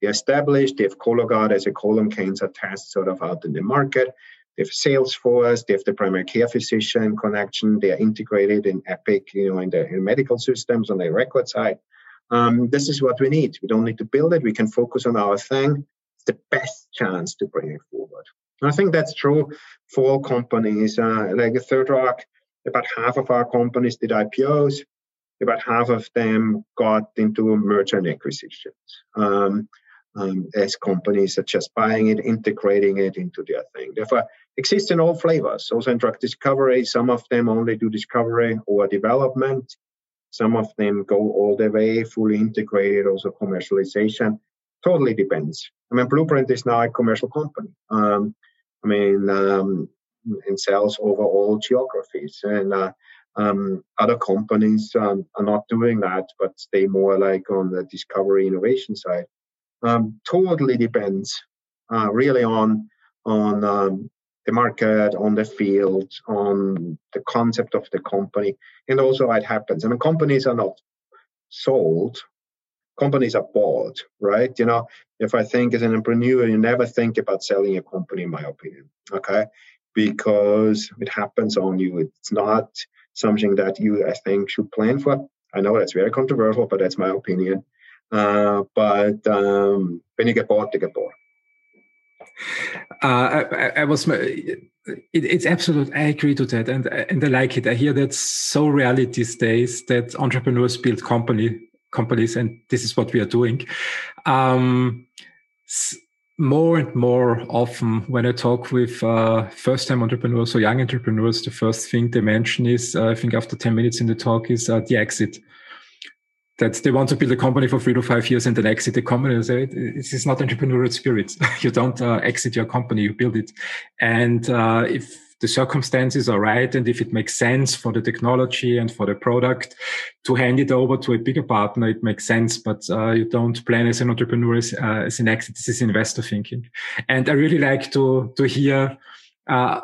They established, they have Cologuard as a colon cancer test sort of out in the market. They have sales force, they have the primary care physician connection. They are integrated in Epic, you know, in the in medical systems on the record side. Um, this is what we need. We don't need to build it. We can focus on our thing. It's the best chance to bring it forward. I think that's true for all companies. Uh, like a Third Rock, about half of our companies did IPOs. About half of them got into merger and acquisitions. Um, um, as companies are just buying it, integrating it into their thing. Therefore, exists in all flavors. Also in drug discovery, some of them only do discovery or development. Some of them go all the way, fully integrated, also commercialization. Totally depends. I mean, Blueprint is now a commercial company. Um, I mean, um, in sales over all geographies. And uh, um, other companies um, are not doing that, but stay more like on the discovery innovation side. Um, totally depends, uh, really on on um, the market, on the field, on the concept of the company, and also what happens. I mean, companies are not sold; companies are bought, right? You know, if I think as an entrepreneur, you never think about selling a company, in my opinion. Okay, because it happens on you. It's not something that you, I think, should plan for. I know that's very controversial, but that's my opinion. Uh, but um, when you get bored, you get bored. Uh, I, I, was. It, it's absolute. I agree to that, and and I like it. I hear that so rarely these days that entrepreneurs build company companies, and this is what we are doing. Um, more and more often when I talk with uh, first time entrepreneurs or young entrepreneurs, the first thing they mention is, uh, I think after 10 minutes in the talk is uh, the exit. That they want to build a company for three to five years and then exit the company. And say, this is not entrepreneurial spirit. you don't uh, exit your company, you build it. And uh, if the circumstances are right and if it makes sense for the technology and for the product to hand it over to a bigger partner, it makes sense. But uh, you don't plan as an entrepreneur as, uh, as, an exit. This is investor thinking. And I really like to to hear. Uh,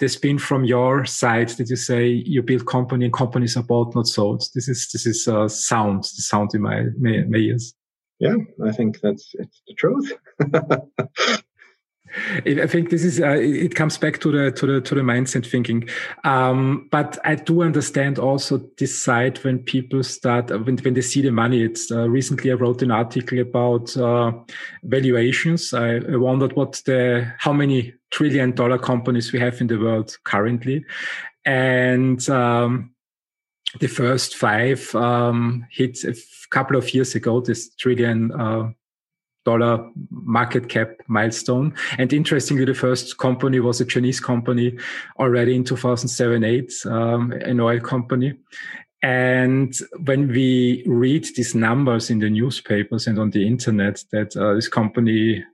the spin from your side that you say you build company and companies are bought, not sold. This is this is uh, sound, the sound in my, my, my ears. Yeah, I think that's it's the truth. I think this is uh, it comes back to the to the to the mindset thinking, um, but I do understand also this side when people start when when they see the money. It's uh, recently I wrote an article about uh, valuations. I, I wondered what the how many trillion dollar companies we have in the world currently, and um, the first five um, hit a couple of years ago this trillion uh, dollar market cap milestone. And interestingly, the first company was a Chinese company already in 2007, eight, um, an oil company. And when we read these numbers in the newspapers and on the internet that uh, this company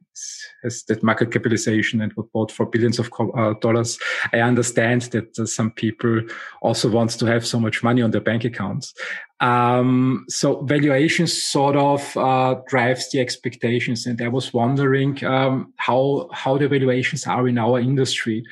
has that market capitalization and was bought for billions of uh, dollars. I understand that uh, some people also want to have so much money on their bank accounts. Um, so valuation sort of uh, drives the expectations, and I was wondering um, how how the valuations are in our industry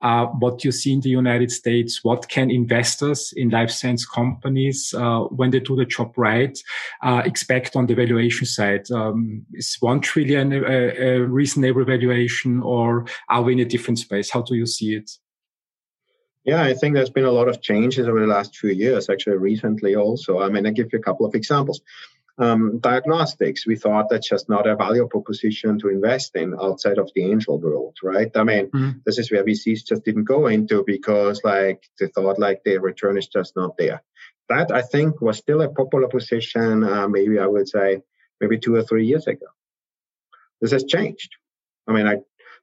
uh, what you see in the United States, what can investors in life science companies, uh, when they do the job right, uh, expect on the valuation side? Um, is one trillion a, a, reasonable valuation, or are we in a different space? How do you see it? Yeah, I think there's been a lot of changes over the last few years, actually recently also. I mean, I give you a couple of examples um, diagnostics, we thought that's just not a value proposition to invest in outside of the angel world, right? I mean, mm-hmm. this is where VCs just didn't go into because like they thought like the return is just not there. That I think was still a popular position, uh, maybe I would say maybe two or three years ago. This has changed. I mean, I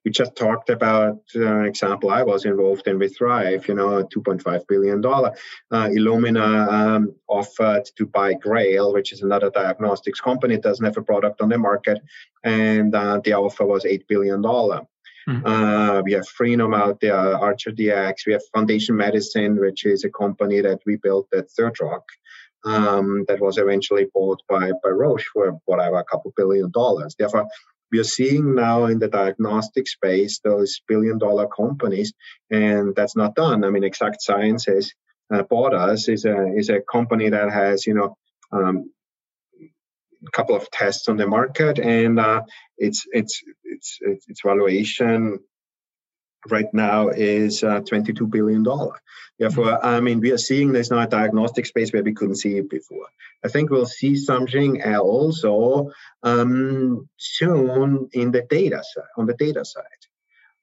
we just talked about uh, an example I was involved in with Thrive, you know, $2.5 billion. Uh, Illumina um, offered to buy Grail, which is another diagnostics company, doesn't have a product on the market, and uh, the offer was $8 billion. Mm-hmm. Uh, we have Freenome out there, ArcherDX. We have Foundation Medicine, which is a company that we built at Third Rock. Um, that was eventually bought by, by Roche for whatever, a couple billion dollars. Therefore, we are seeing now in the diagnostic space those billion dollar companies, and that's not done. I mean, Exact Sciences uh, bought us is a is a company that has you know um, a couple of tests on the market, and uh, its its its its valuation right now is uh, 22 billion dollar. Therefore, I mean, we are seeing there's now a diagnostic space where we couldn't see it before. I think we'll see something else or um, soon in the data side, on the data side.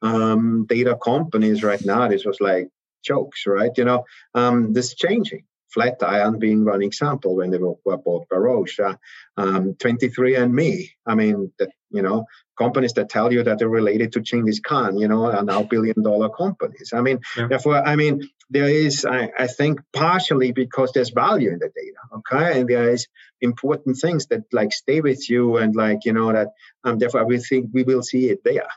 Um, data companies right now, this was like jokes, right? You know, um, this is changing. Flatiron being one example when they were, were bought by Roche. Uh, um, 23andMe, I mean, that, you know, companies that tell you that they're related to Genghis Khan, you know, are now billion dollar companies. I mean, yeah. therefore, I mean, there is, I, I, think, partially because there's value in the data, okay, and there is important things that like stay with you and like you know that, um, therefore, we think we will see it there.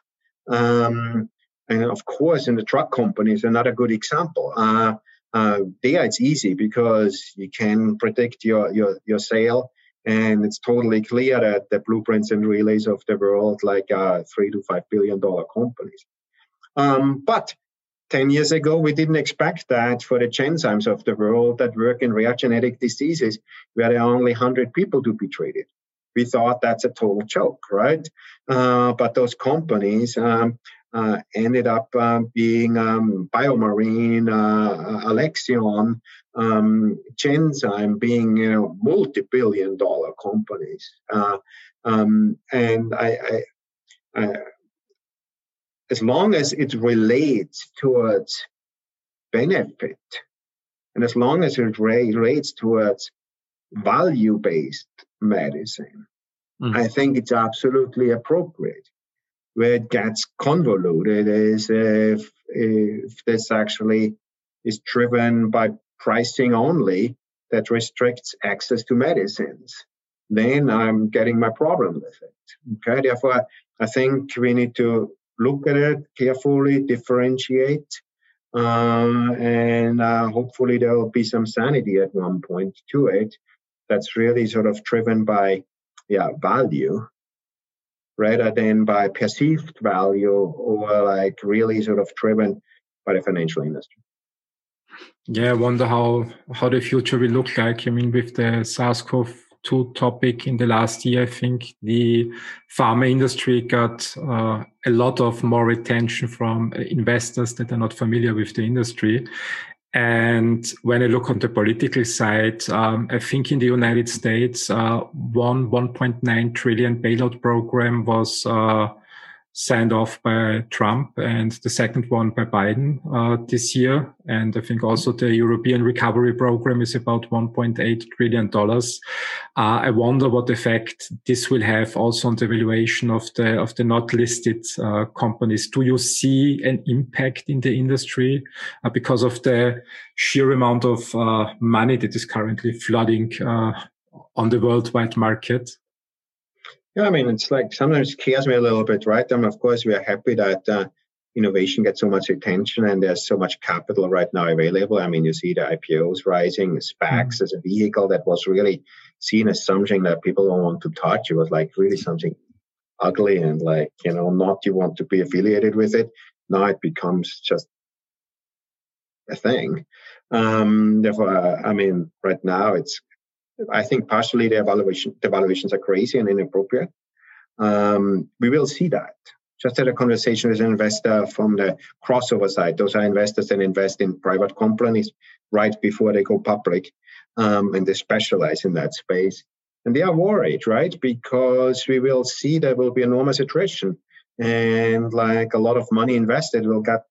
Um, And of course, in the truck companies, another good example. Uh, uh, there it's easy because you can predict your, your, your sale and it's totally clear that the blueprints and relays of the world like uh, three to five billion dollar companies. Um, but 10 years ago, we didn't expect that for the Genzymes of the world that work in rare genetic diseases where there are only 100 people to be treated. We thought that's a total joke, right? Uh, but those companies um, uh, ended up uh, being um, BioMarin, uh, Alexion, um, Genzyme being you know multi-billion dollar companies. Uh, um, and I, I, I, as long as it relates towards benefit, and as long as it relates towards value-based medicine, mm. I think it's absolutely appropriate where it gets convoluted is if, if this actually is driven by pricing only that restricts access to medicines. Then I'm getting my problem with it. Okay, therefore, I think we need to look at it carefully, differentiate, uh, and uh, hopefully there will be some sanity at one point to it. That's really sort of driven by, yeah, value rather than by perceived value or like really sort of driven by the financial industry. Yeah, I wonder how how the future will look like. I mean, with the SARS-CoV-2 topic in the last year, I think the pharma industry got uh, a lot of more attention from investors that are not familiar with the industry. And when I look on the political side, um, I think in the United States, uh, one 1.9 trillion bailout program was uh, signed off by Trump and the second one by Biden uh, this year. And I think also the European recovery program is about 1.8 trillion dollars. Uh, I wonder what effect this will have also on the valuation of the of the not listed uh, companies. Do you see an impact in the industry uh, because of the sheer amount of uh, money that is currently flooding uh, on the worldwide market? Yeah, I mean, it's like sometimes scares me a little bit, right? I mean, of course, we are happy that uh, innovation gets so much attention and there's so much capital right now available. I mean, you see the IPOs rising, SPACs mm-hmm. as a vehicle that was really seen as something that people don't want to touch. It was like really something ugly and like, you know, not you want to be affiliated with it. Now it becomes just a thing. Um, therefore, uh, I mean, right now it's I think partially the evaluation the evaluations are crazy and inappropriate. Um, we will see that. Just had a conversation with an investor from the crossover side. Those are investors that invest in private companies right before they go public, um, and they specialize in that space. And they are worried, right? Because we will see there will be enormous attrition, and like a lot of money invested will get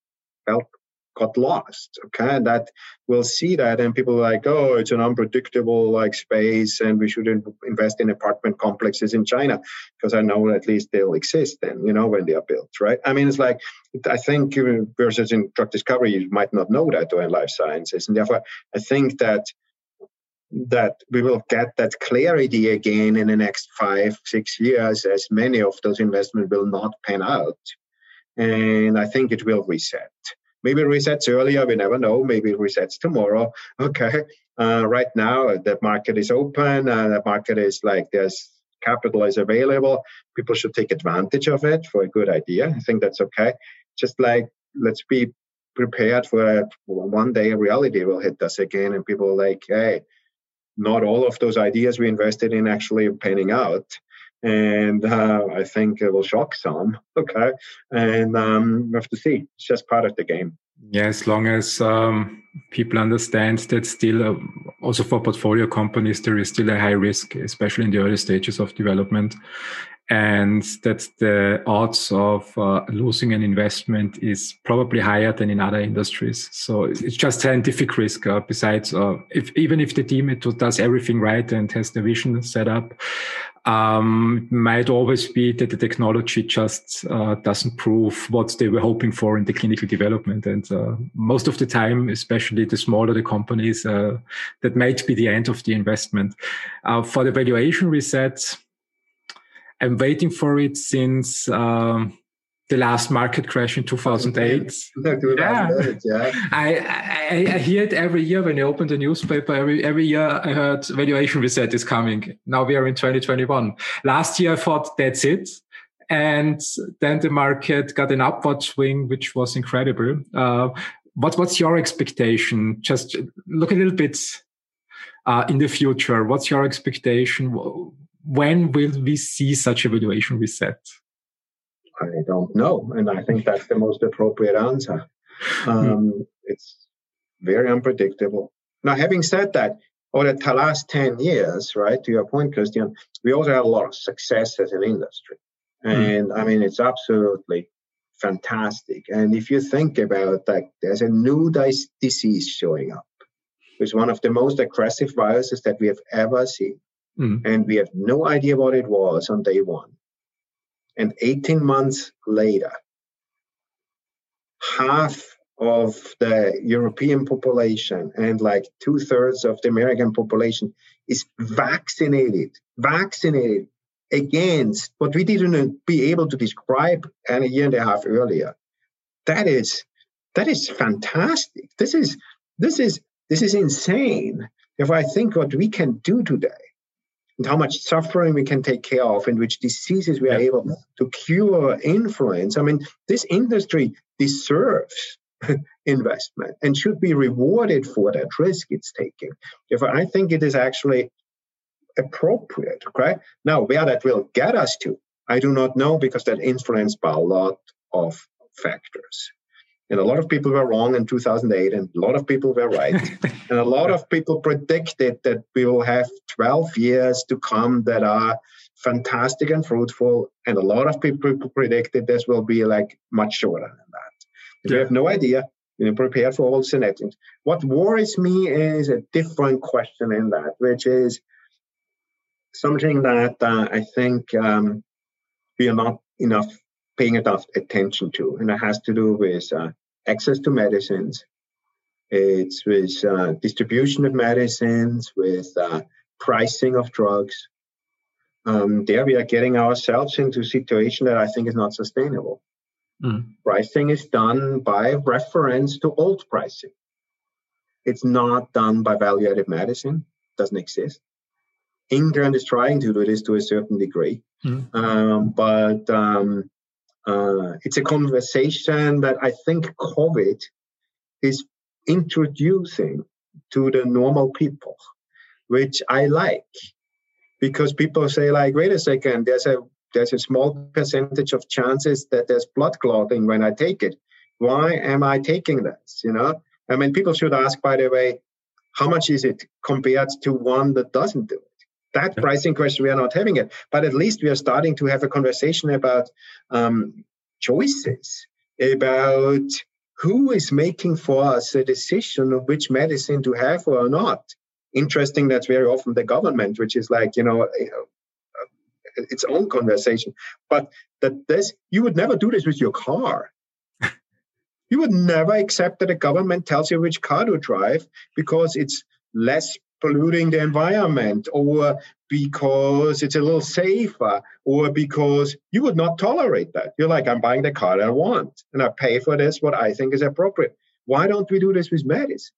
felt got lost okay? That we'll see that and people are like oh it's an unpredictable like space and we shouldn't invest in apartment complexes in china because i know at least they'll exist then you know when they are built right? I mean it's like i think versus in drug discovery you might not know that or in life sciences and therefore i think that that we will get that clarity again in the next five six years as many of those investments will not pan out and i think it will reset Maybe resets earlier. We never know. Maybe resets tomorrow. Okay. Uh, right now, the market is open. Uh, the market is like there's capital is available. People should take advantage of it for a good idea. I think that's okay. Just like let's be prepared for a, one day reality will hit us again, and people are like, hey, not all of those ideas we invested in actually panning out and uh, I think it will shock some. Okay, and um, we have to see. It's just part of the game. Yeah, as long as um, people understand that still, uh, also for portfolio companies, there is still a high risk, especially in the early stages of development, and that the odds of uh, losing an investment is probably higher than in other industries. So it's just scientific risk. Uh, besides, uh, if even if the team does everything right and has the vision set up, um, might always be that the technology just uh, doesn't prove what they were hoping for in the clinical development. And uh, most of the time, especially the smaller the companies, uh, that might be the end of the investment. For the valuation reset, I'm waiting for it since um, the last market crash in 2008. yeah. yeah. I, I, I hear it every year when you open the newspaper. Every every year I heard valuation reset is coming. Now we are in 2021. Last year I thought that's it. And then the market got an upward swing, which was incredible. Uh, what, what's your expectation? Just look a little bit uh, in the future. What's your expectation? When will we see such a valuation reset? I don't know. And I think that's the most appropriate answer. Hmm. Um, it's very unpredictable. Now, having said that, over the last 10 years, right, to your point, Christian, we also had a lot of success as an industry. Hmm. And I mean, it's absolutely fantastic. And if you think about that, there's a new disease showing up. It's one of the most aggressive viruses that we have ever seen. Mm. And we have no idea what it was on day one. And 18 months later, half of the European population and like two thirds of the American population is vaccinated, vaccinated against what we didn't be able to describe and a year and a half earlier. That is that is fantastic. This is this is this is insane. If I think what we can do today and how much suffering we can take care of and which diseases we are able to cure influence. I mean, this industry deserves investment and should be rewarded for that risk it's taking. If I think it is actually appropriate. Okay. Now, where that will get us to, I do not know because that influenced by a lot of factors. And a lot of people were wrong in 2008, and a lot of people were right. and a lot of people predicted that we will have 12 years to come that are fantastic and fruitful. And a lot of people predicted this will be like much shorter than that. Yeah. We have no idea. We're prepared for all scenarios. What worries me is a different question in that, which is something that uh, I think um, we are not enough paying enough attention to, and it has to do with uh, access to medicines. It's with uh, distribution of medicines, with uh, pricing of drugs. Um, there we are getting ourselves into a situation that I think is not sustainable. Mm. Pricing is done by reference to old pricing. It's not done by value-added medicine. Doesn't exist. England is trying to do this to a certain degree, mm. um, but um, uh, it's a conversation that I think COVID is introducing to the normal people, which I like, because people say like, wait a second, there's a there's a small percentage of chances that there's blood clotting when I take it. Why am I taking this? You know, I mean, people should ask, by the way, how much is it compared to one that doesn't do it? That pricing question we are not having it but at least we are starting to have a conversation about um, choices about who is making for us a decision of which medicine to have or not. Interesting that's very often the government which is like you know its own conversation. But that this you would never do this with your car. You would never accept that a government tells you which car to drive because it's less polluting the environment or because it's a little safer or because you would not tolerate that. You're like, I'm buying the car I want and I pay for this what I think is appropriate. Why don't we do this with medicine?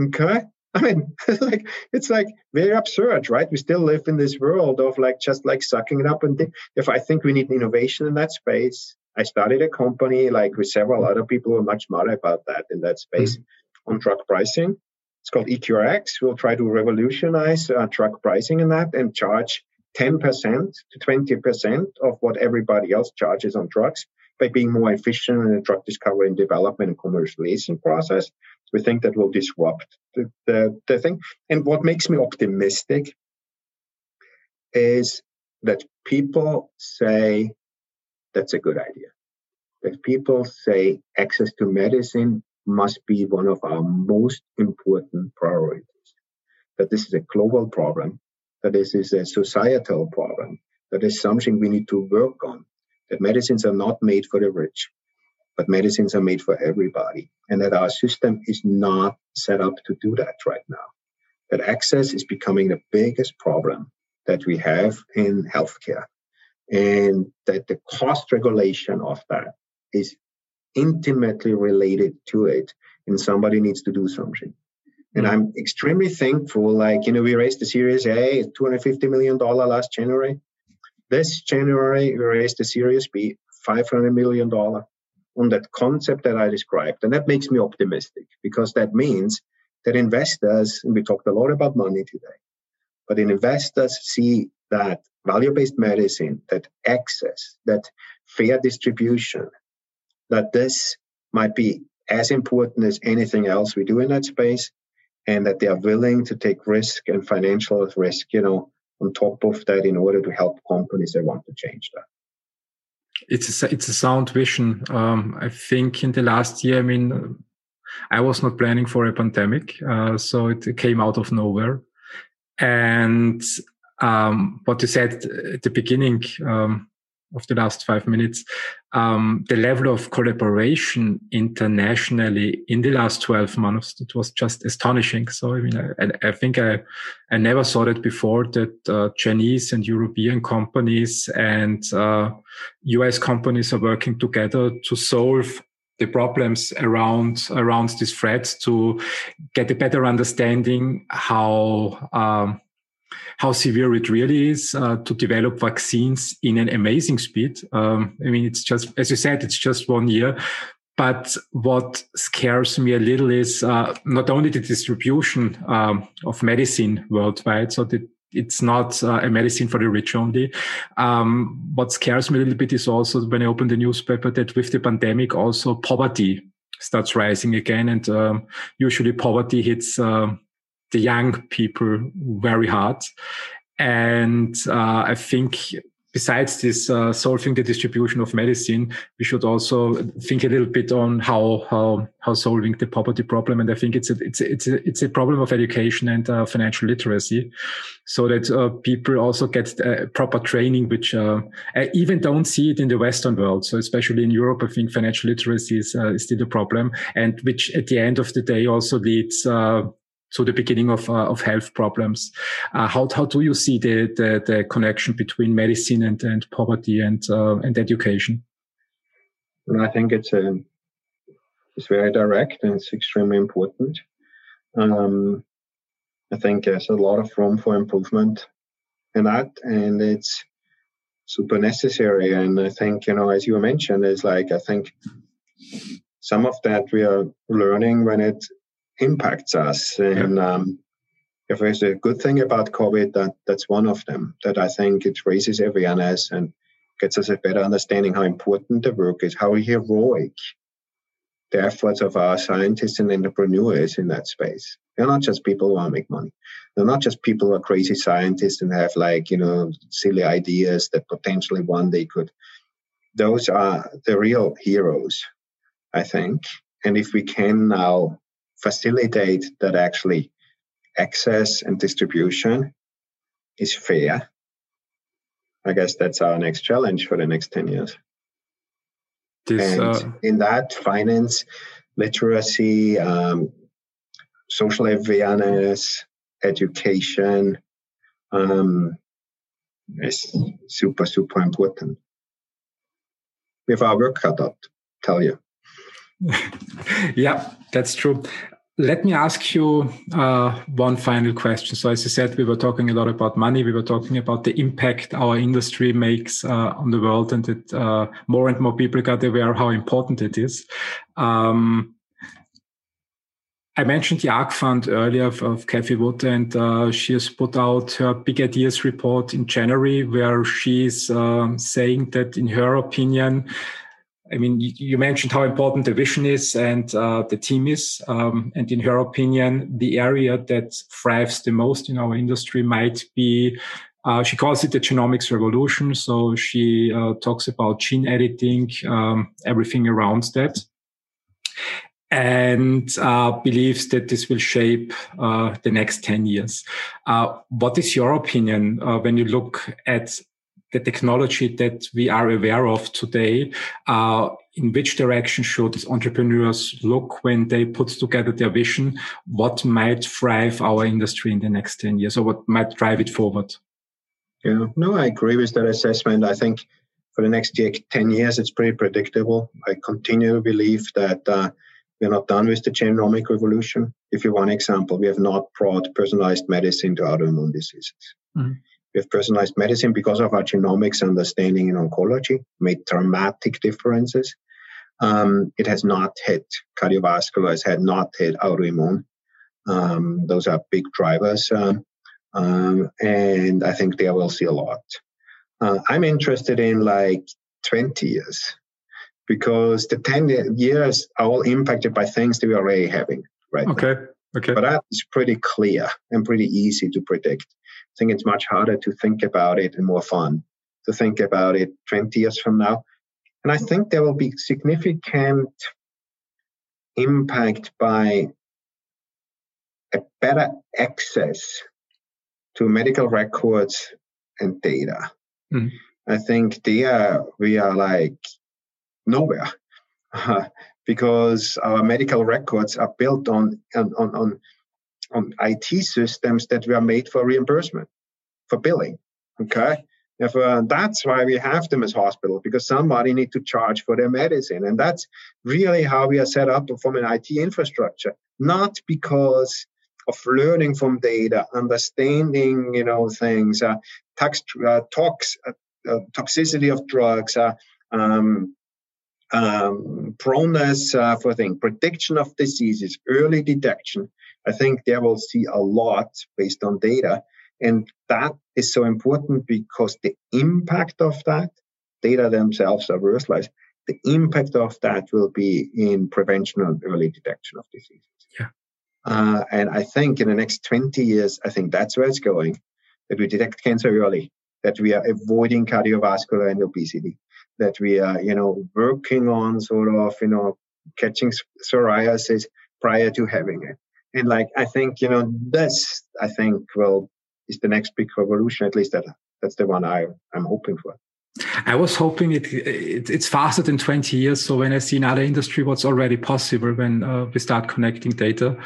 Okay. I mean, like it's like very absurd, right? We still live in this world of like just like sucking it up. And th- if I think we need innovation in that space, I started a company like with several other people who are much smarter about that in that space mm-hmm. on drug pricing. It's called EQRx. We'll try to revolutionize uh, drug pricing in that and charge 10% to 20% of what everybody else charges on drugs by being more efficient in the drug discovery and development and commercialization process. We think that will disrupt the, the, the thing. And what makes me optimistic is that people say that's a good idea. That people say access to medicine must be one of our most important priorities. That this is a global problem, that this is a societal problem, that is something we need to work on, that medicines are not made for the rich, but medicines are made for everybody, and that our system is not set up to do that right now. That access is becoming the biggest problem that we have in healthcare, and that the cost regulation of that is intimately related to it and somebody needs to do something. And mm. I'm extremely thankful. Like, you know, we raised the Series A, $250 million last January. This January, we raised the Series B, $500 million on that concept that I described. And that makes me optimistic because that means that investors, and we talked a lot about money today, but investors see that value based medicine, that access, that fair distribution, that this might be as important as anything else we do in that space, and that they are willing to take risk and financial risk, you know, on top of that in order to help companies that want to change that. It's a, it's a sound vision. Um, I think in the last year, I mean, I was not planning for a pandemic, uh, so it came out of nowhere. And um, what you said at the beginning um, of the last five minutes, um, the level of collaboration internationally in the last 12 months, it was just astonishing. So, I mean, I, I think I, I never saw that before that uh, Chinese and European companies and uh, US companies are working together to solve the problems around around these threats to get a better understanding how um, how severe it really is uh, to develop vaccines in an amazing speed. Um, I mean, it's just as you said, it's just one year. But what scares me a little is uh, not only the distribution um, of medicine worldwide, so it's not uh, a medicine for the rich only. Um, what scares me a little bit is also when I open the newspaper that with the pandemic, also poverty starts rising again. And um, usually poverty hits uh, the young people very hard. And uh, I think besides this uh, solving the distribution of medicine, we should also think a little bit on how how how solving the poverty problem. And I think it's a it's a, it's a, it's a problem of education and uh, financial literacy, so that uh, people also get uh, proper training, which uh, I even don't see it in the Western world. So especially in Europe, I think financial literacy is, uh, is still a problem, and which at the end of the day also leads so the beginning of uh, of health problems. Uh, how how do you see the, the, the connection between medicine and and poverty and uh, and education? Well, I think it's a um, it's very direct and it's extremely important. Um, I think there's a lot of room for improvement in that, and it's super necessary. And I think you know, as you mentioned, is like I think some of that we are learning when it impacts us. And um, if there's a good thing about COVID, that that's one of them. That I think it raises awareness and gets us a better understanding how important the work is, how heroic the efforts of our scientists and entrepreneurs in that space. They're not just people who want to make money. They're not just people who are crazy scientists and have like, you know, silly ideas that potentially one day could. Those are the real heroes, I think. And if we can now facilitate that actually access and distribution is fair. I guess that's our next challenge for the next 10 years. This, and uh... in that, finance, literacy, um, social awareness, education um, is super, super important. We have our work cut out, tell you. yeah, that's true. Let me ask you uh, one final question. So, as you said, we were talking a lot about money. We were talking about the impact our industry makes uh, on the world, and that uh, more and more people got aware how important it is. Um, I mentioned the ARK Fund earlier of, of Cathie Wood, and uh, she has put out her Big Ideas report in January, where she's um, saying that, in her opinion, I mean, you, mentioned how important the vision is and uh, the team is. Um, and in her opinion, the area that thrives the most in our industry might be, uh, she calls it the genomics revolution. So she uh, talks about gene editing, um, everything around that. And uh, believes that this will shape uh, the next 10 years. Uh, what is your opinion when you look at the technology that we are aware of today, uh, in which direction should entrepreneurs look when they put together their vision? What might drive our industry in the next 10 years or what might drive it forward? Yeah, no, I agree with that assessment. I think for the next 10 years, it's pretty predictable. I continue to believe that uh, we're not done with the genomic revolution. If you one example, we have not brought personalized medicine to autoimmune diseases. Mm-hmm. Have personalized medicine because of our genomics understanding in oncology, made dramatic differences. Um, it has not hit cardiovascular, it has not hit autoimmune. Um, those are big drivers. Um, um, and I think there will see a lot. Uh, I'm interested in like 20 years because the 10 years are all impacted by things that we're already having right okay now. okay but that is pretty clear and pretty easy to predict i think it's much harder to think about it and more fun to think about it 20 years from now and i think there will be significant impact by a better access to medical records and data mm. i think there we are like nowhere uh, because our medical records are built on, on, on, on IT systems that were made for reimbursement, for billing. Okay. Uh, that's why we have them as hospital because somebody need to charge for their medicine and that's really how we are set up from an IT infrastructure not because of learning from data understanding you know things uh, uh, tox, uh, uh, toxicity of drugs uh, um, um, proneness uh, for thing, prediction of diseases, early detection. I think they will see a lot based on data. And that is so important because the impact of that, data themselves are worthless. The impact of that will be in prevention and early detection of diseases. Yeah. Uh, and I think in the next 20 years, I think that's where it's going, that we detect cancer early, that we are avoiding cardiovascular and obesity, that we are, you know, working on sort of, you know, catching psoriasis prior to having it. And like, I think, you know, this, I think, well, is the next big revolution. At least that, that's the one I, I'm hoping for. I was hoping it, it, it's faster than 20 years. So when I see in other industry what's already possible when uh, we start connecting data,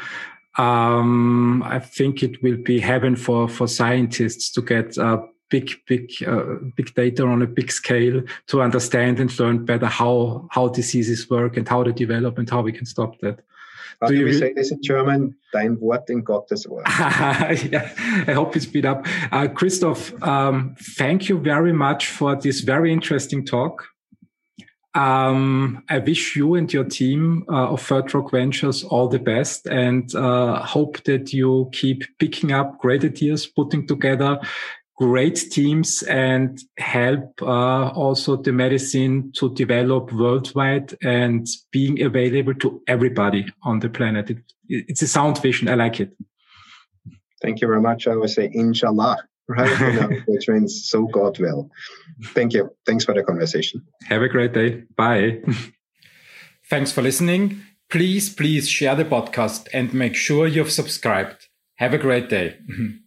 um, I think it will be heaven for for scientists to get uh, big, big, uh, big data on a big scale to understand and learn better how how diseases work and how they develop and how we can stop that. How do, do we say this in German? Dein Wort in Gottes Wort. yeah, I hope you speed up. Uh, Christoph, um, thank you very much for this very interesting talk. Um, I wish you and your team uh, of Third Rock Ventures all the best and uh, hope that you keep picking up great ideas, putting together great teams and help uh, also the medicine to develop worldwide and being available to everybody on the planet. It, it's a sound vision. I like it. Thank you very much. I would say, inshallah, right? you know, which means so God will. Thank you. Thanks for the conversation. Have a great day. Bye. Thanks for listening. Please, please share the podcast and make sure you've subscribed. Have a great day.